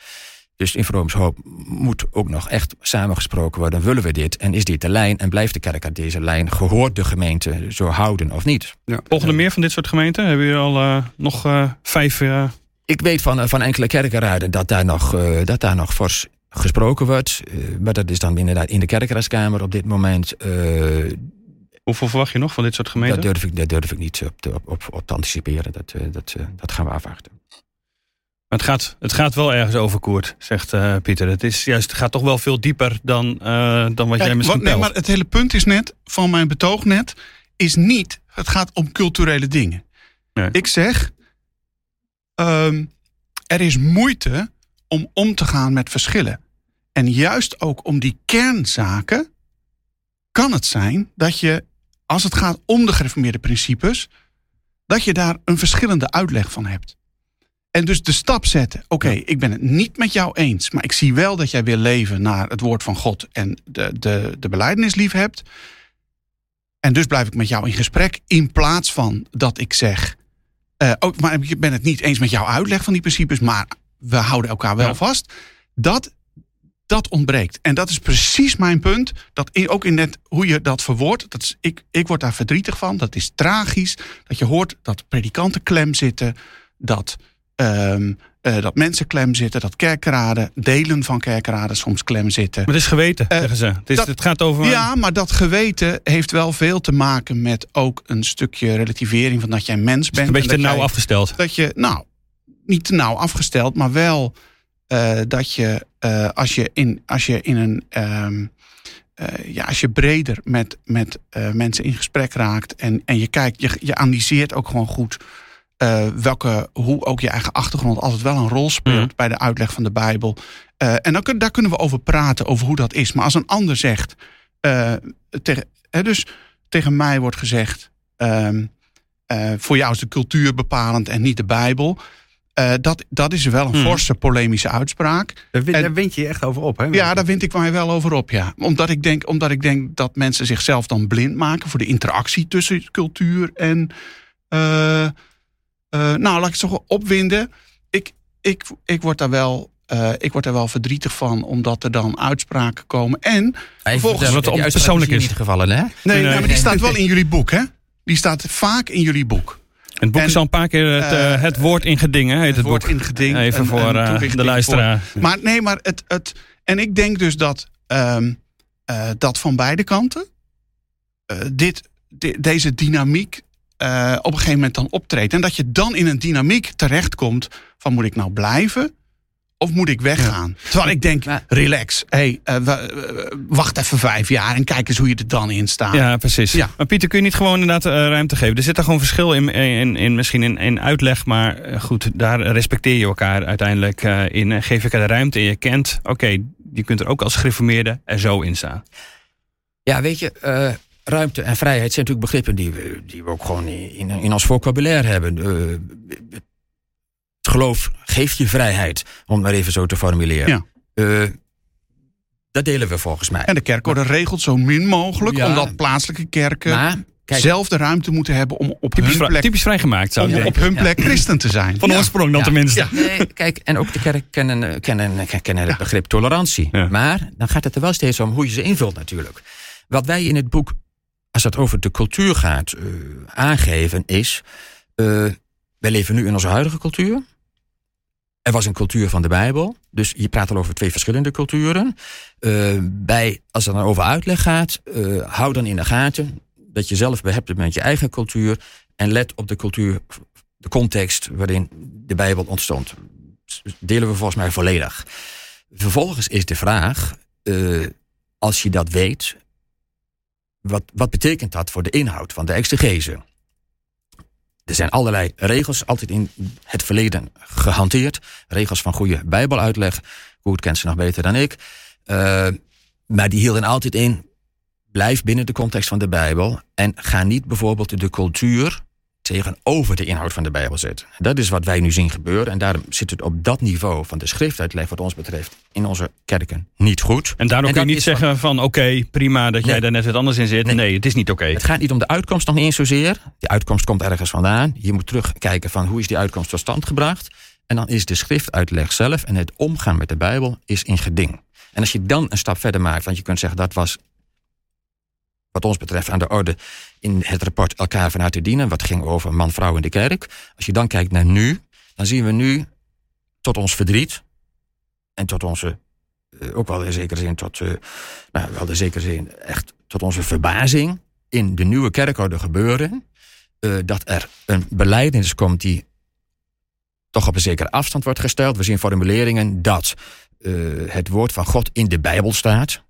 Dus in Vrooms Hoop moet ook nog echt samengesproken worden. Willen we dit? En is dit de lijn? En blijft de kerk aan deze lijn? Gehoord de gemeente zo houden of niet? Volgende meer van dit soort gemeenten? Hebben jullie al eh, nog eh, vijf... eh, Ik weet van, van enkele kerkenraden dat daar nog, eh, dat daar nog fors gesproken wordt. Eh, maar dat is dan inderdaad in de kerkenraadskamer op dit moment. Eh, hoeveel verwacht je nog van dit soort gemeenten? dat, durf ik, dat durf ik niet op te, op, op, op te anticiperen. Dat, eh, dat, dat gaan we afwachten. Maar het gaat, het gaat wel ergens over, Koert, zegt eh, Pieter. Het, is juist, het gaat toch wel veel dieper dan, eh, dan wat Kijk, jij misschien wat- nee, maar het hele punt is net, van mijn betoog net, is niet, het gaat om culturele dingen. Nee. Ik zeg, ehm, er is moeite om om te gaan met verschillen. En juist ook om die kernzaken kan het zijn dat je, als het gaat om de gereformeerde principes, dat je daar een verschillende uitleg van hebt. En dus de stap zetten. Oké, ik ben het niet met jou eens. Maar ik zie wel dat jij wil leven naar het woord van God. En de, de, de beleidenis lief hebt. En dus blijf ik met jou in gesprek. In plaats van dat ik zeg. eh, ook, maar ik ben het niet eens met jouw uitleg van die principes. Maar we houden elkaar wel Ja. vast. Dat, dat ontbreekt. En dat is precies mijn punt. Dat in, ook in net hoe je dat verwoordt. Dat is, ik, ik word daar verdrietig van. Dat is tragisch. Dat je hoort dat predikanten klem zitten. Dat ehm, eh, dat mensen klem zitten, dat kerkraden, delen van kerkraden soms klem zitten. Maar het is geweten, Eh, zeggen ze. Het, is, dat- het gaat over... Ja, maar dat geweten heeft wel veel te maken met ook een stukje relativering van dat jij mens bent. een beetje te nauw jij- afgesteld. Dat je, nou, niet te nauw afgesteld, maar wel eh, dat je, eh, als je in, als je in een. ehm, eh, ja, als je breder met, met mensen in gesprek raakt en, en je kijkt, je, je analyseert ook gewoon goed welke, hoe ook je eigen achtergrond altijd wel een rol speelt Mhm. bij de uitleg van de Bijbel. En dan kun, daar kunnen we over praten, over hoe dat is. Maar als een ander zegt, hè, dus tegen mij wordt gezegd, ehm, eh, voor jou is de cultuur bepalend en niet de Bijbel. Eh, dat, dat is wel een Mhm. forse polemische uitspraak. Daar, win- En- daar wind je je echt over op, hè? Ja, daar vind ik mij wel over op, ja. Omdat ik, denk, omdat ik denk dat mensen zichzelf dan blind maken voor de interactie tussen cultuur en. eh, eh, nou, laat ik het zo opwinden. Ik, ik, ik, word daar wel, eh, ik word daar wel verdrietig van, omdat er dan uitspraken komen. En. Wat om- persoonlijk is. niet gevallen, hè? Nee, nee, nee, maar die staat wel in jullie boek, hè? Die staat vaak in jullie boek. Het boek En, is al een paar keer het, eh, eh, het woord in geding, hè? Heet het, het woord boek. in geding. Even een- voor een eh, de luisteraar. voor- Maar nee, maar het, het. En ik denk dus dat. ehm, eh, dat van beide kanten. dit, di- deze dynamiek. op een gegeven moment dan optreedt. En dat je dan in een dynamiek terechtkomt. van moet ik nou blijven? Of moet ik weggaan? Terwijl ik denk, relax. Hey, eh, wa- eh, wacht even vijf jaar en kijk eens hoe je er dan in staat. Ja, precies. Ja. Maar Pieter, kun je niet gewoon inderdaad eh, ruimte geven? Er zit daar gewoon verschil in, in, in misschien in, in uitleg, maar goed, daar respecteer je elkaar uiteindelijk eh, in. Geef je elkaar de ruimte en je kent, oké, je kunt er ook als gereformeerde er zo in staan. Ja, weet je, eh, ruimte en vrijheid zijn natuurlijk begrippen die we, die we ook gewoon in, in ons vocabulaire hebben. Eh, geloof geeft je vrijheid, om het maar even zo te formuleren. Ja. Eh, dat delen we volgens mij. En de kerkorde regelt zo min mogelijk. Ja. omdat plaatselijke kerken maar, kijk, zelf de ruimte moeten hebben om op Typisch, hun vrij- plek, typisch vrijgemaakt zou om ik op hun plek christen te zijn. Van Ja. oorsprong dan Ja. tenminste. Ja. Nee, kijk, en ook de kerk kennen, kennen, kennen het begrip tolerantie. Ja. Maar dan gaat het er wel steeds om hoe je ze invult natuurlijk. Wat wij in het boek, als het over de cultuur gaat, eh, aangeven is... eh, wij leven nu in onze huidige cultuur. Er was een cultuur van de Bijbel. Dus je praat al over twee verschillende culturen. Eh, bij, als het dan over uitleg gaat, eh, hou dan in de gaten... dat je zelf behept met je eigen cultuur... en let op de cultuur, de context waarin de Bijbel ontstond delen we volgens mij volledig. Vervolgens is de vraag, eh, als je dat weet, wat, wat betekent dat voor de inhoud van de exegese? Er zijn allerlei regels altijd in het verleden gehanteerd. Regels van goede bijbeluitleg. Goed kent ze nog beter dan ik. Eh, maar die hielden altijd in, blijf binnen de context van de Bijbel. En ga niet bijvoorbeeld de cultuur tegenover de inhoud van de Bijbel zetten. Dat is wat wij nu zien gebeuren. En daarom zit het op dat niveau van de schriftuitleg, wat ons betreft, in onze kerken niet goed. En daardoor En kun je niet van- zeggen van, oké, prima dat jij daar net wat anders in zit. Nee, Nee. het is niet oké. Het gaat niet om de uitkomst nog niet eens zozeer. Die uitkomst komt ergens vandaan. Je moet terugkijken van hoe is die uitkomst tot stand gebracht. En dan is de schriftuitleg zelf en het omgaan met de Bijbel is in geding. En als je dan een stap verder maakt, want je kunt zeggen dat was wat ons betreft aan de orde in het rapport elkaar vanuit te dienen, wat ging over man-vrouw in de kerk. Als je dan kijkt naar nu, dan zien we nu tot ons verdriet en tot onze, eh, ook wel in zekere zin, tot, eh, nou, wel in zekere zin, echt tot onze verbazing in de nieuwe kerkorde gebeuren, eh, dat er een beleidenis komt die toch op een zekere afstand wordt gesteld. We zien formuleringen dat het woord van God in de Bijbel staat.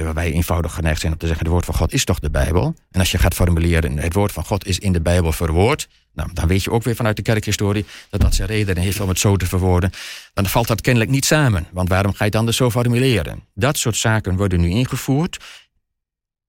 Terwijl wij eenvoudig geneigd zijn om te zeggen: het woord van God is toch de Bijbel? En als je gaat formuleren: het woord van God is in de Bijbel verwoord. Nou, dan weet je ook weer vanuit de kerkhistorie dat dat zijn reden heeft om het zo te verwoorden. Dan valt dat kennelijk niet samen. Want waarom ga je het anders zo formuleren? Dat soort zaken worden nu ingevoerd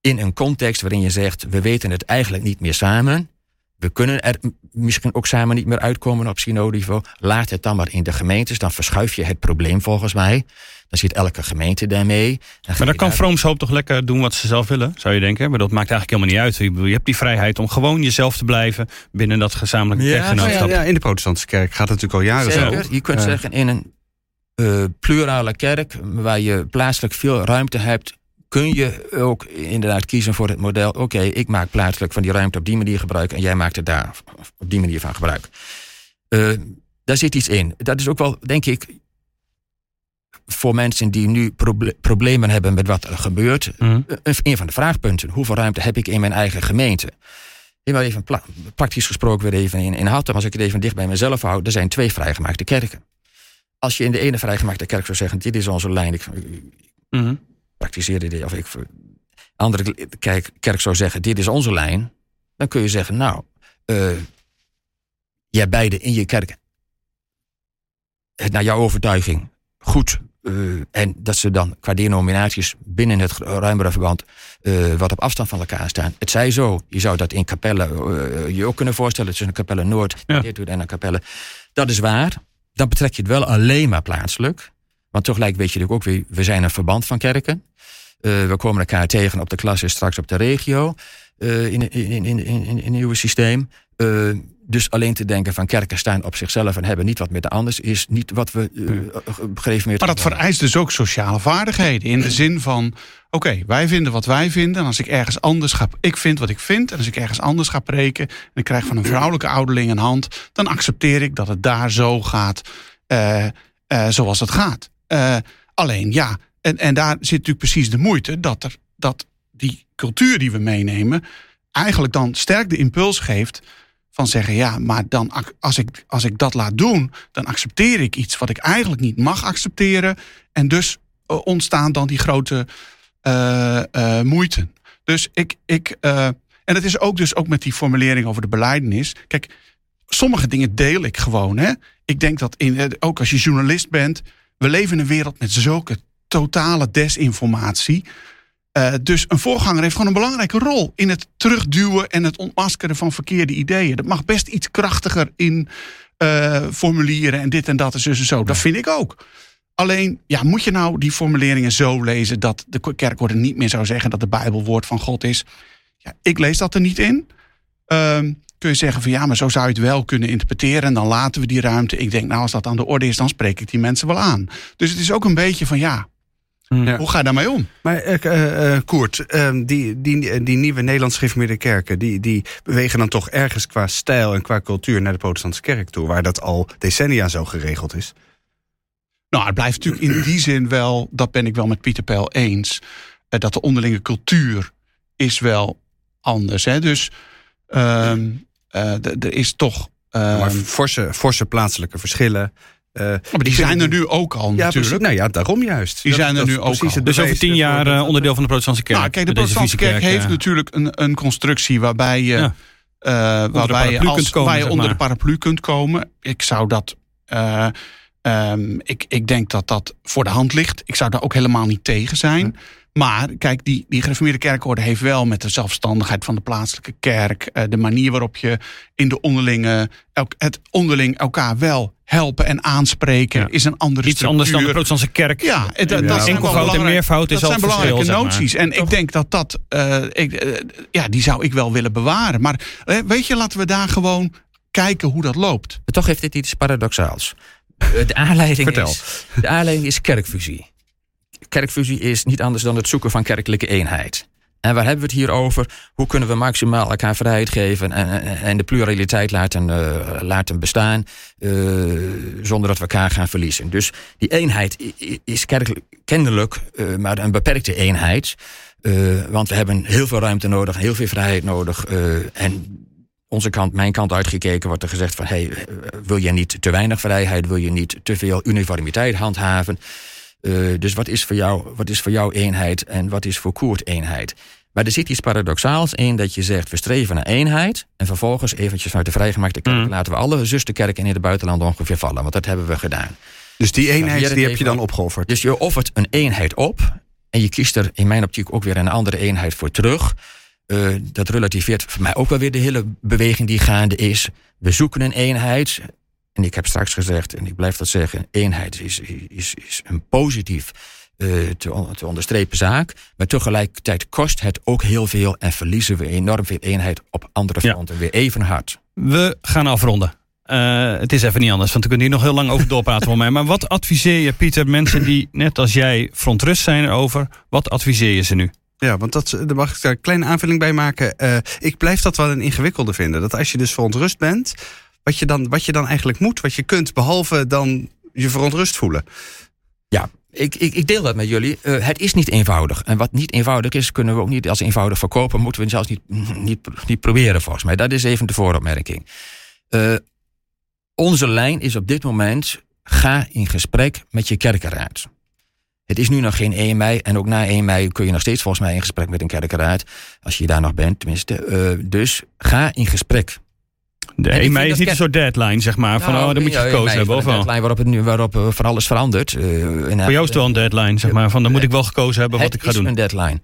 in een context waarin je zegt: we weten het eigenlijk niet meer samen. We kunnen er misschien ook samen niet meer uitkomen op synodeniveau. Laat het dan maar in de gemeentes. Dan verschuif je het probleem volgens mij. Dan zit elke gemeente daarmee. Dan Maar dan kan daar- Vrooms Hoop toch lekker doen wat ze zelf willen, zou je denken? Maar dat maakt eigenlijk helemaal niet uit. Je hebt die vrijheid om gewoon jezelf te blijven binnen dat gezamenlijke Ja, kerkgenootschap. ja, ja, in de protestantse kerk gaat het natuurlijk al jaren Zeker. zo. Je kunt zeggen in een eh, plurale kerk, waar je plaatselijk veel ruimte hebt, kun je ook inderdaad kiezen voor het model. Oké, ik maak plaatselijk van die ruimte op die manier gebruik en jij maakt er daar op die manier van gebruik. Eh, daar zit iets in. Dat is ook wel, denk ik, voor mensen die nu proble- problemen hebben met wat er gebeurt, Mhm. een, een van de vraagpunten. Hoeveel ruimte heb ik in mijn eigen gemeente? Helemaal even praktisch gesproken weer even in, in Hattem. Als ik het even dicht bij mezelf hou. Er zijn twee vrijgemaakte kerken. Als je in de ene vrijgemaakte kerk zou zeggen... dit is onze lijn, ik, Mhm. praktiseer dit... of ik andere kerk, kerk zou zeggen, dit is onze lijn... dan kun je zeggen, nou... eh jij beide in je kerk... het naar jouw overtuiging goed... eh, en dat ze dan qua denominaties binnen het ruimere verband eh, wat op afstand van elkaar staan. Het zij zo, je zou dat in Capelle eh, je ook kunnen voorstellen, tussen Capelle Noord Ja. en een Capelle. Dat is waar. Dan betrek je het wel alleen maar plaatselijk. Want tegelijk weet je natuurlijk ook weer, we zijn een verband van kerken. We komen elkaar tegen op de klasse, straks op de regio. in, in, in, in, in, in een nieuwe systeem. Eh, dus alleen te denken van kerken staan op zichzelf en hebben niet wat met de anders, is niet wat we uh, op een gegeven moment. Maar dat vereist dus ook sociale vaardigheden. In de zin van Oké, wij vinden wat wij vinden. En als ik ergens anders ga, ik vind wat ik vind. En als ik ergens anders ga preken en ik krijg van een vrouwelijke ouderling een hand, dan accepteer ik dat het daar zo gaat, uh, uh, zoals het gaat. Alleen ja, en, en daar zit natuurlijk precies de moeite dat, er, dat die cultuur die we meenemen, eigenlijk dan sterk de impuls geeft van zeggen: ja, maar dan als ik, als ik dat laat doen, dan accepteer ik iets wat ik eigenlijk niet mag accepteren. En dus ontstaan dan die grote uh, uh, moeite. Dus ik. ik en het is ook dus ook met die formulering over de beleidenis. Kijk, sommige dingen deel ik gewoon. Hè? Ik denk dat in, ook als je journalist bent, we leven in een wereld met zulke totale desinformatie. Uh, dus een voorganger heeft gewoon een belangrijke rol in het terugduwen en het ontmaskeren van verkeerde ideeën. Dat mag best iets krachtiger in uh, formulieren en dit en dat en zo en zo. Dat vind ik ook. Alleen, ja, moet je nou die formuleringen zo lezen dat de kerkorde niet meer zou zeggen dat de Bijbel woord van God is? Ja, ik lees dat er niet in. Um, kun je zeggen van ja, maar zo zou je het wel kunnen interpreteren en dan laten we die ruimte. Ik denk, nou, als dat aan de orde is, dan spreek ik die mensen wel aan. Dus het is ook een beetje van ja, ja. Hoe ga je daarmee om? Maar uh, uh, Koert, uh, die, die, die nieuwe Nederlands gereformeerde kerken... Die, die bewegen dan toch ergens qua stijl en qua cultuur... naar de protestantse kerk toe... waar dat al decennia zo geregeld is? Nou, het blijft natuurlijk in die zin wel... dat ben ik wel met Pieter Pijl eens... dat de onderlinge cultuur is wel anders. Hè? Dus er is toch... maar forse, forse plaatselijke verschillen... Uh, maar die zijn er nu ook al ja, natuurlijk. nou ja, daarom juist. Die dat, zijn er nu ook al. Dus over tien jaar uh, onderdeel van de protestantse kerk. Nou, kijk, de protestantse kerk, kerk, heeft uh, natuurlijk een, een constructie waarbij je, ja. waarbij je, als, komen, waar je onder de paraplu kunt komen. Ik zou dat... Um, ik, ik denk dat dat voor de hand ligt. Ik zou daar ook helemaal niet tegen zijn. Hm. Maar kijk, die, die gereformeerde kerkorde heeft wel met de zelfstandigheid van de plaatselijke kerk, de manier waarop je in de onderlinge, het onderling elkaar wel helpen en aanspreken ja. is een andere Iets structuur. anders dan de protestantse kerk. Ja, het, ja. dat zijn enkelvoud en meervoud is dat zijn belangrijke verschil, noties. Zeg maar. En Toch? ik denk dat dat, uh, ik, uh, ja, die zou ik wel willen bewaren. Maar uh, weet je, laten we daar gewoon kijken hoe dat loopt. Toch heeft dit iets paradoxaals. De aanleiding, Vertel. Is, de aanleiding is kerkfusie. Kerkfusie is niet anders dan het zoeken van kerkelijke eenheid. En waar hebben we het hier over? Hoe kunnen we maximaal elkaar vrijheid geven en, en, de pluraliteit laten, uh, laten bestaan uh, zonder dat we elkaar gaan verliezen? Dus die eenheid is kennelijk uh, maar een beperkte eenheid. want we hebben heel veel ruimte nodig, heel veel vrijheid nodig. en onze kant, mijn kant uitgekeken, wordt er gezegd van... Hey, wil je niet te weinig vrijheid, wil je niet te veel uniformiteit handhaven... Uh, dus wat is, voor jou, wat is voor jou eenheid en wat is voor Koert eenheid? Maar er zit iets paradoxaals in dat je zegt... we streven naar eenheid en vervolgens eventjes uit de vrijgemaakte kerk... Mm. laten we alle zusterkerken in het buitenland ongeveer vallen. Want dat hebben we gedaan. Dus die eenheid dus die heb je dan opgeofferd? Dus je offert een eenheid op... en je kiest er in mijn optiek ook weer een andere eenheid voor terug... Uh, dat relativeert voor mij ook wel weer de hele beweging die gaande is. We zoeken een eenheid. En ik heb straks gezegd, en ik blijf dat zeggen, eenheid is, is, is een positief uh, te, te, onderstrepen zaak. Maar tegelijkertijd kost het ook heel veel en verliezen we enorm veel eenheid op andere fronten ja. weer even hard. We gaan afronden. Uh, het is even niet anders, want we kunnen hier nog heel lang over doorpraten voor mij. Maar wat adviseer je, Pieter, mensen die net als jij verontrust zijn erover, wat adviseer je ze nu? Ja, want dat, daar mag ik daar een kleine aanvulling bij maken. Uh, ik blijf dat wel een ingewikkelde vinden. Dat als je dus verontrust bent, wat je dan, wat je dan eigenlijk moet, wat je kunt, behalve dan je verontrust voelen. Ja, ik, ik, ik deel dat met jullie. Uh, het is niet eenvoudig. En wat niet eenvoudig is, kunnen we ook niet als eenvoudig verkopen. Moeten we zelfs niet, niet, niet proberen, volgens mij. Dat is even de vooropmerking. Uh, onze lijn is op dit moment: ga in gesprek met je kerkenraad. Het is nu nog geen 1 mei en ook na 1 mei kun je nog steeds volgens mij in gesprek met een kerkenraad. Als je daar nog bent, tenminste. Uh, dus ga in gesprek. De 1 mei is niet een soort deadline, zeg maar. Van, nou, oh, dan moet je gekozen ja, hebben. Of een deadline waarop, het nu, waarop uh, van alles verandert. Uh, Voor jou is het wel een deadline, zeg maar. Van, dan moet ik wel gekozen hebben wat ik ga doen. Het is een deadline.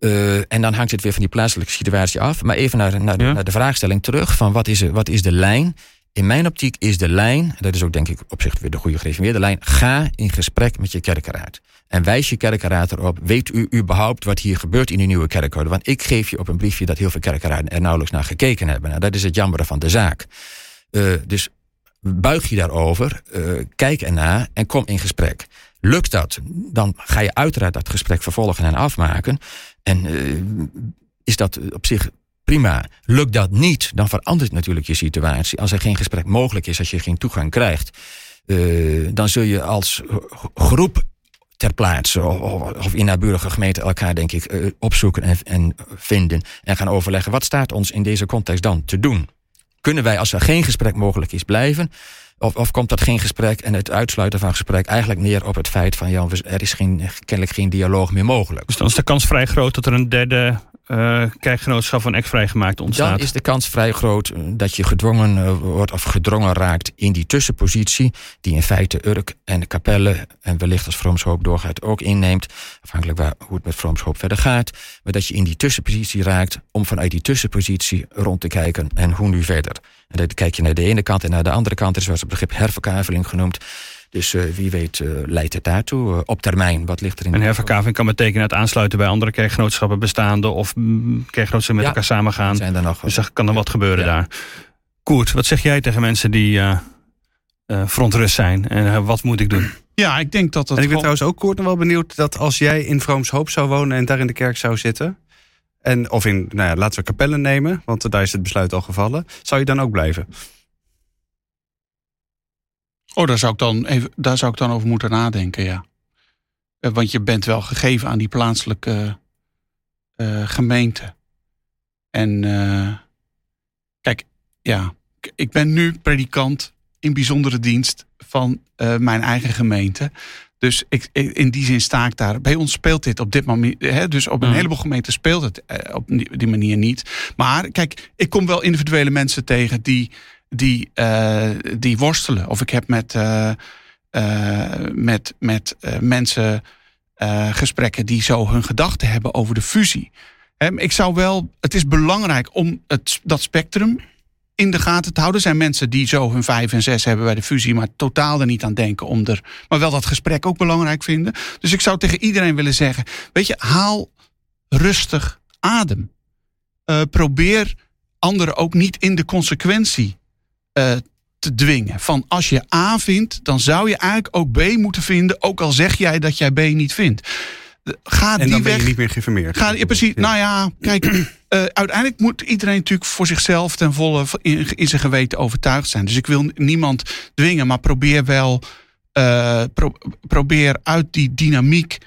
Uh, en dan hangt het weer van die plaatselijke situatie af. Maar even naar, naar, ja. naar de vraagstelling terug. Van wat is, wat is de lijn? In mijn optiek is de lijn, dat is ook denk ik op zich weer de goede gereformeerde lijn, ga in gesprek met je kerkenraad. En wijs je kerkenraad erop, weet u überhaupt wat hier gebeurt in die nieuwe kerkorde? Want ik geef je op een briefje dat heel veel kerkenraden er nauwelijks naar gekeken hebben. Nou, dat is het jammere van de zaak. Uh, dus buig je daarover, uh, kijk ernaar en kom in gesprek. Lukt dat, dan ga je uiteraard dat gesprek vervolgen en afmaken. En uh, is dat op zich prima. Lukt dat niet, dan verandert natuurlijk je situatie. Als er geen gesprek mogelijk is, als je geen toegang krijgt, uh, dan zul je als groep ter plaatse of, in naburige gemeenten elkaar, denk ik, uh, opzoeken en, en vinden en gaan overleggen. Wat staat ons in deze context dan te doen? Kunnen wij, als er geen gesprek mogelijk is, blijven? Of, of komt dat geen gesprek en het uitsluiten van gesprek eigenlijk neer op het feit van ja, er is geen, kennelijk geen dialoog meer mogelijk. Dus dan is de kans vrij groot dat er een derde uh, kerkgenootschap van ex-vrijgemaakt ontstaat. Dan is de kans vrij groot dat je gedwongen uh, wordt of gedrongen raakt in die tussenpositie, die in feite Urk en de kapellen en wellicht als Vroomshoop doorgaat ook inneemt, afhankelijk waar, hoe het met Vroomshoop verder gaat, maar dat je in die tussenpositie raakt om vanuit die tussenpositie rond te kijken en hoe nu verder. En dan kijk je naar de ene kant en naar de andere kant, er is het begrip herverkaveling genoemd. Dus uh, wie weet uh, leidt het daartoe uh, op termijn. Wat ligt er in Een herverkaving kan betekenen het aansluiten bij andere kerkgenootschappen bestaande of mm, kerkgenootschappen met ja, elkaar samengaan. Zijn er nog, dus er kan er wat gebeuren ja. daar. Koert, wat zeg jij tegen mensen die verontrust zijn? En wat moet ik doen? Ja, ik denk dat dat. En ik ben trouwens ook Koert nog wel benieuwd dat als jij in Vroomshoop zou wonen en daar in de kerk zou zitten. En, of in, nou ja, laten we kapellen nemen, want daar is het besluit al gevallen. Zou je dan ook blijven? Oh, daar zou ik dan, even, daar zou ik dan over moeten nadenken, ja. Want je bent wel gegeven aan die plaatselijke uh, gemeente. En uh, kijk, ja, ik ben nu predikant in bijzondere dienst van uh, mijn eigen gemeente. Dus ik, in die zin sta ik daar. Bij ons speelt dit op dit moment. Hè, dus op een mm. heleboel gemeenten speelt het op die manier niet. Maar kijk, ik kom wel individuele mensen tegen die die, uh, die worstelen. Of ik heb met, uh, uh, met, met mensen gesprekken die zo hun gedachten hebben over de fusie. He, ik zou wel, het is belangrijk om het, dat spectrum in de gaten te houden. Er zijn mensen die zo hun vijf en zes hebben bij de fusie, maar totaal er niet aan denken om er, maar wel dat gesprek ook belangrijk vinden. Dus ik zou tegen iedereen willen zeggen: weet je, haal rustig adem. probeer anderen ook niet in de consequentie uh, te dwingen. Van als je A vindt, dan zou je eigenlijk ook B moeten vinden, ook al zeg jij dat jij B niet vindt. Ga en die dan weg. ben je niet meer geïnformeerd. Ga, ja, precies. Nou ja, kijk, uh, uiteindelijk moet iedereen natuurlijk voor zichzelf ten volle in, in, zijn geweten overtuigd zijn. Dus ik wil niemand dwingen, maar probeer wel, uh, pro, probeer uit die dynamiek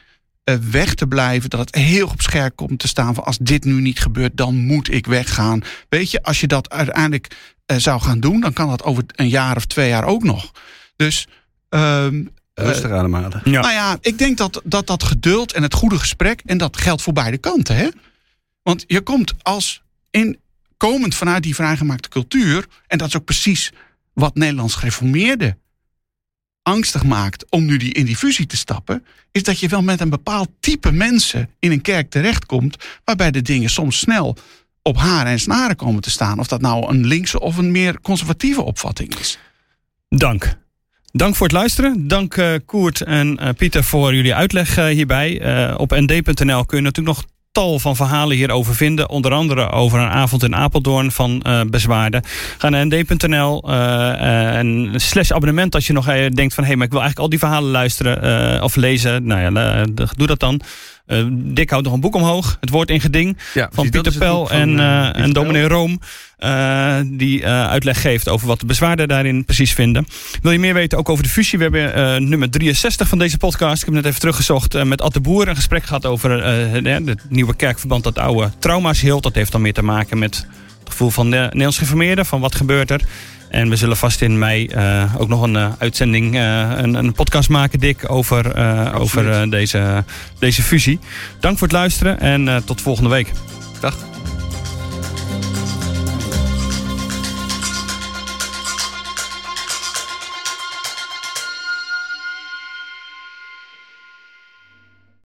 uh, weg te blijven. Dat het heel op scherp komt te staan van als dit nu niet gebeurt, dan moet ik weggaan. Weet je, als je dat uiteindelijk zou gaan doen, dan kan dat over een jaar of twee jaar ook nog. Dus. Um, Rustig ademhalen. Ja. Nou ja, ik denk dat, dat dat geduld en het goede gesprek, en dat geldt voor beide kanten. Hè? Want je komt als in, komend vanuit die vrijgemaakte cultuur, en dat is ook precies wat Nederlands gereformeerde angstig maakt om nu die in die fusie te stappen, is dat je wel met een bepaald type mensen in een kerk terechtkomt, waarbij de dingen soms snel op haren en snaren komen te staan. Of dat nou een linkse of een meer conservatieve opvatting is. Dank. Dank voor het luisteren. Dank uh, Koert en uh, Pieter voor jullie uitleg uh, hierbij. op nd.nl kun je natuurlijk nog tal van verhalen hierover vinden. Onder andere over een avond in Apeldoorn van uh, bezwaarden. Ga naar nd.nl uh, en slash abonnement als je nog denkt van... hé, hey, maar ik wil eigenlijk al die verhalen luisteren of lezen. Nou ja, doe dat dan. Uh, Dick houdt nog een boek omhoog. Het woord in geding. Ja, van Pieter Pel en, uh, en dominee Room. Die uitleg geeft over wat de bezwaarden daarin precies vinden. Wil je meer weten ook over de fusie? We hebben nummer 63 van deze podcast. Ik heb net even teruggezocht met Ad de Boer. Een gesprek gehad over het nieuwe kerkverband dat oude trauma's hield. Dat heeft dan meer te maken met het gevoel van de Nederlands geformeerden. Van wat gebeurt er? En we zullen vast in mei uh, ook nog een uh, uitzending, uh, een, een, podcast maken, Dick, over, over deze, deze fusie. Dank voor het luisteren en tot volgende week. Dag.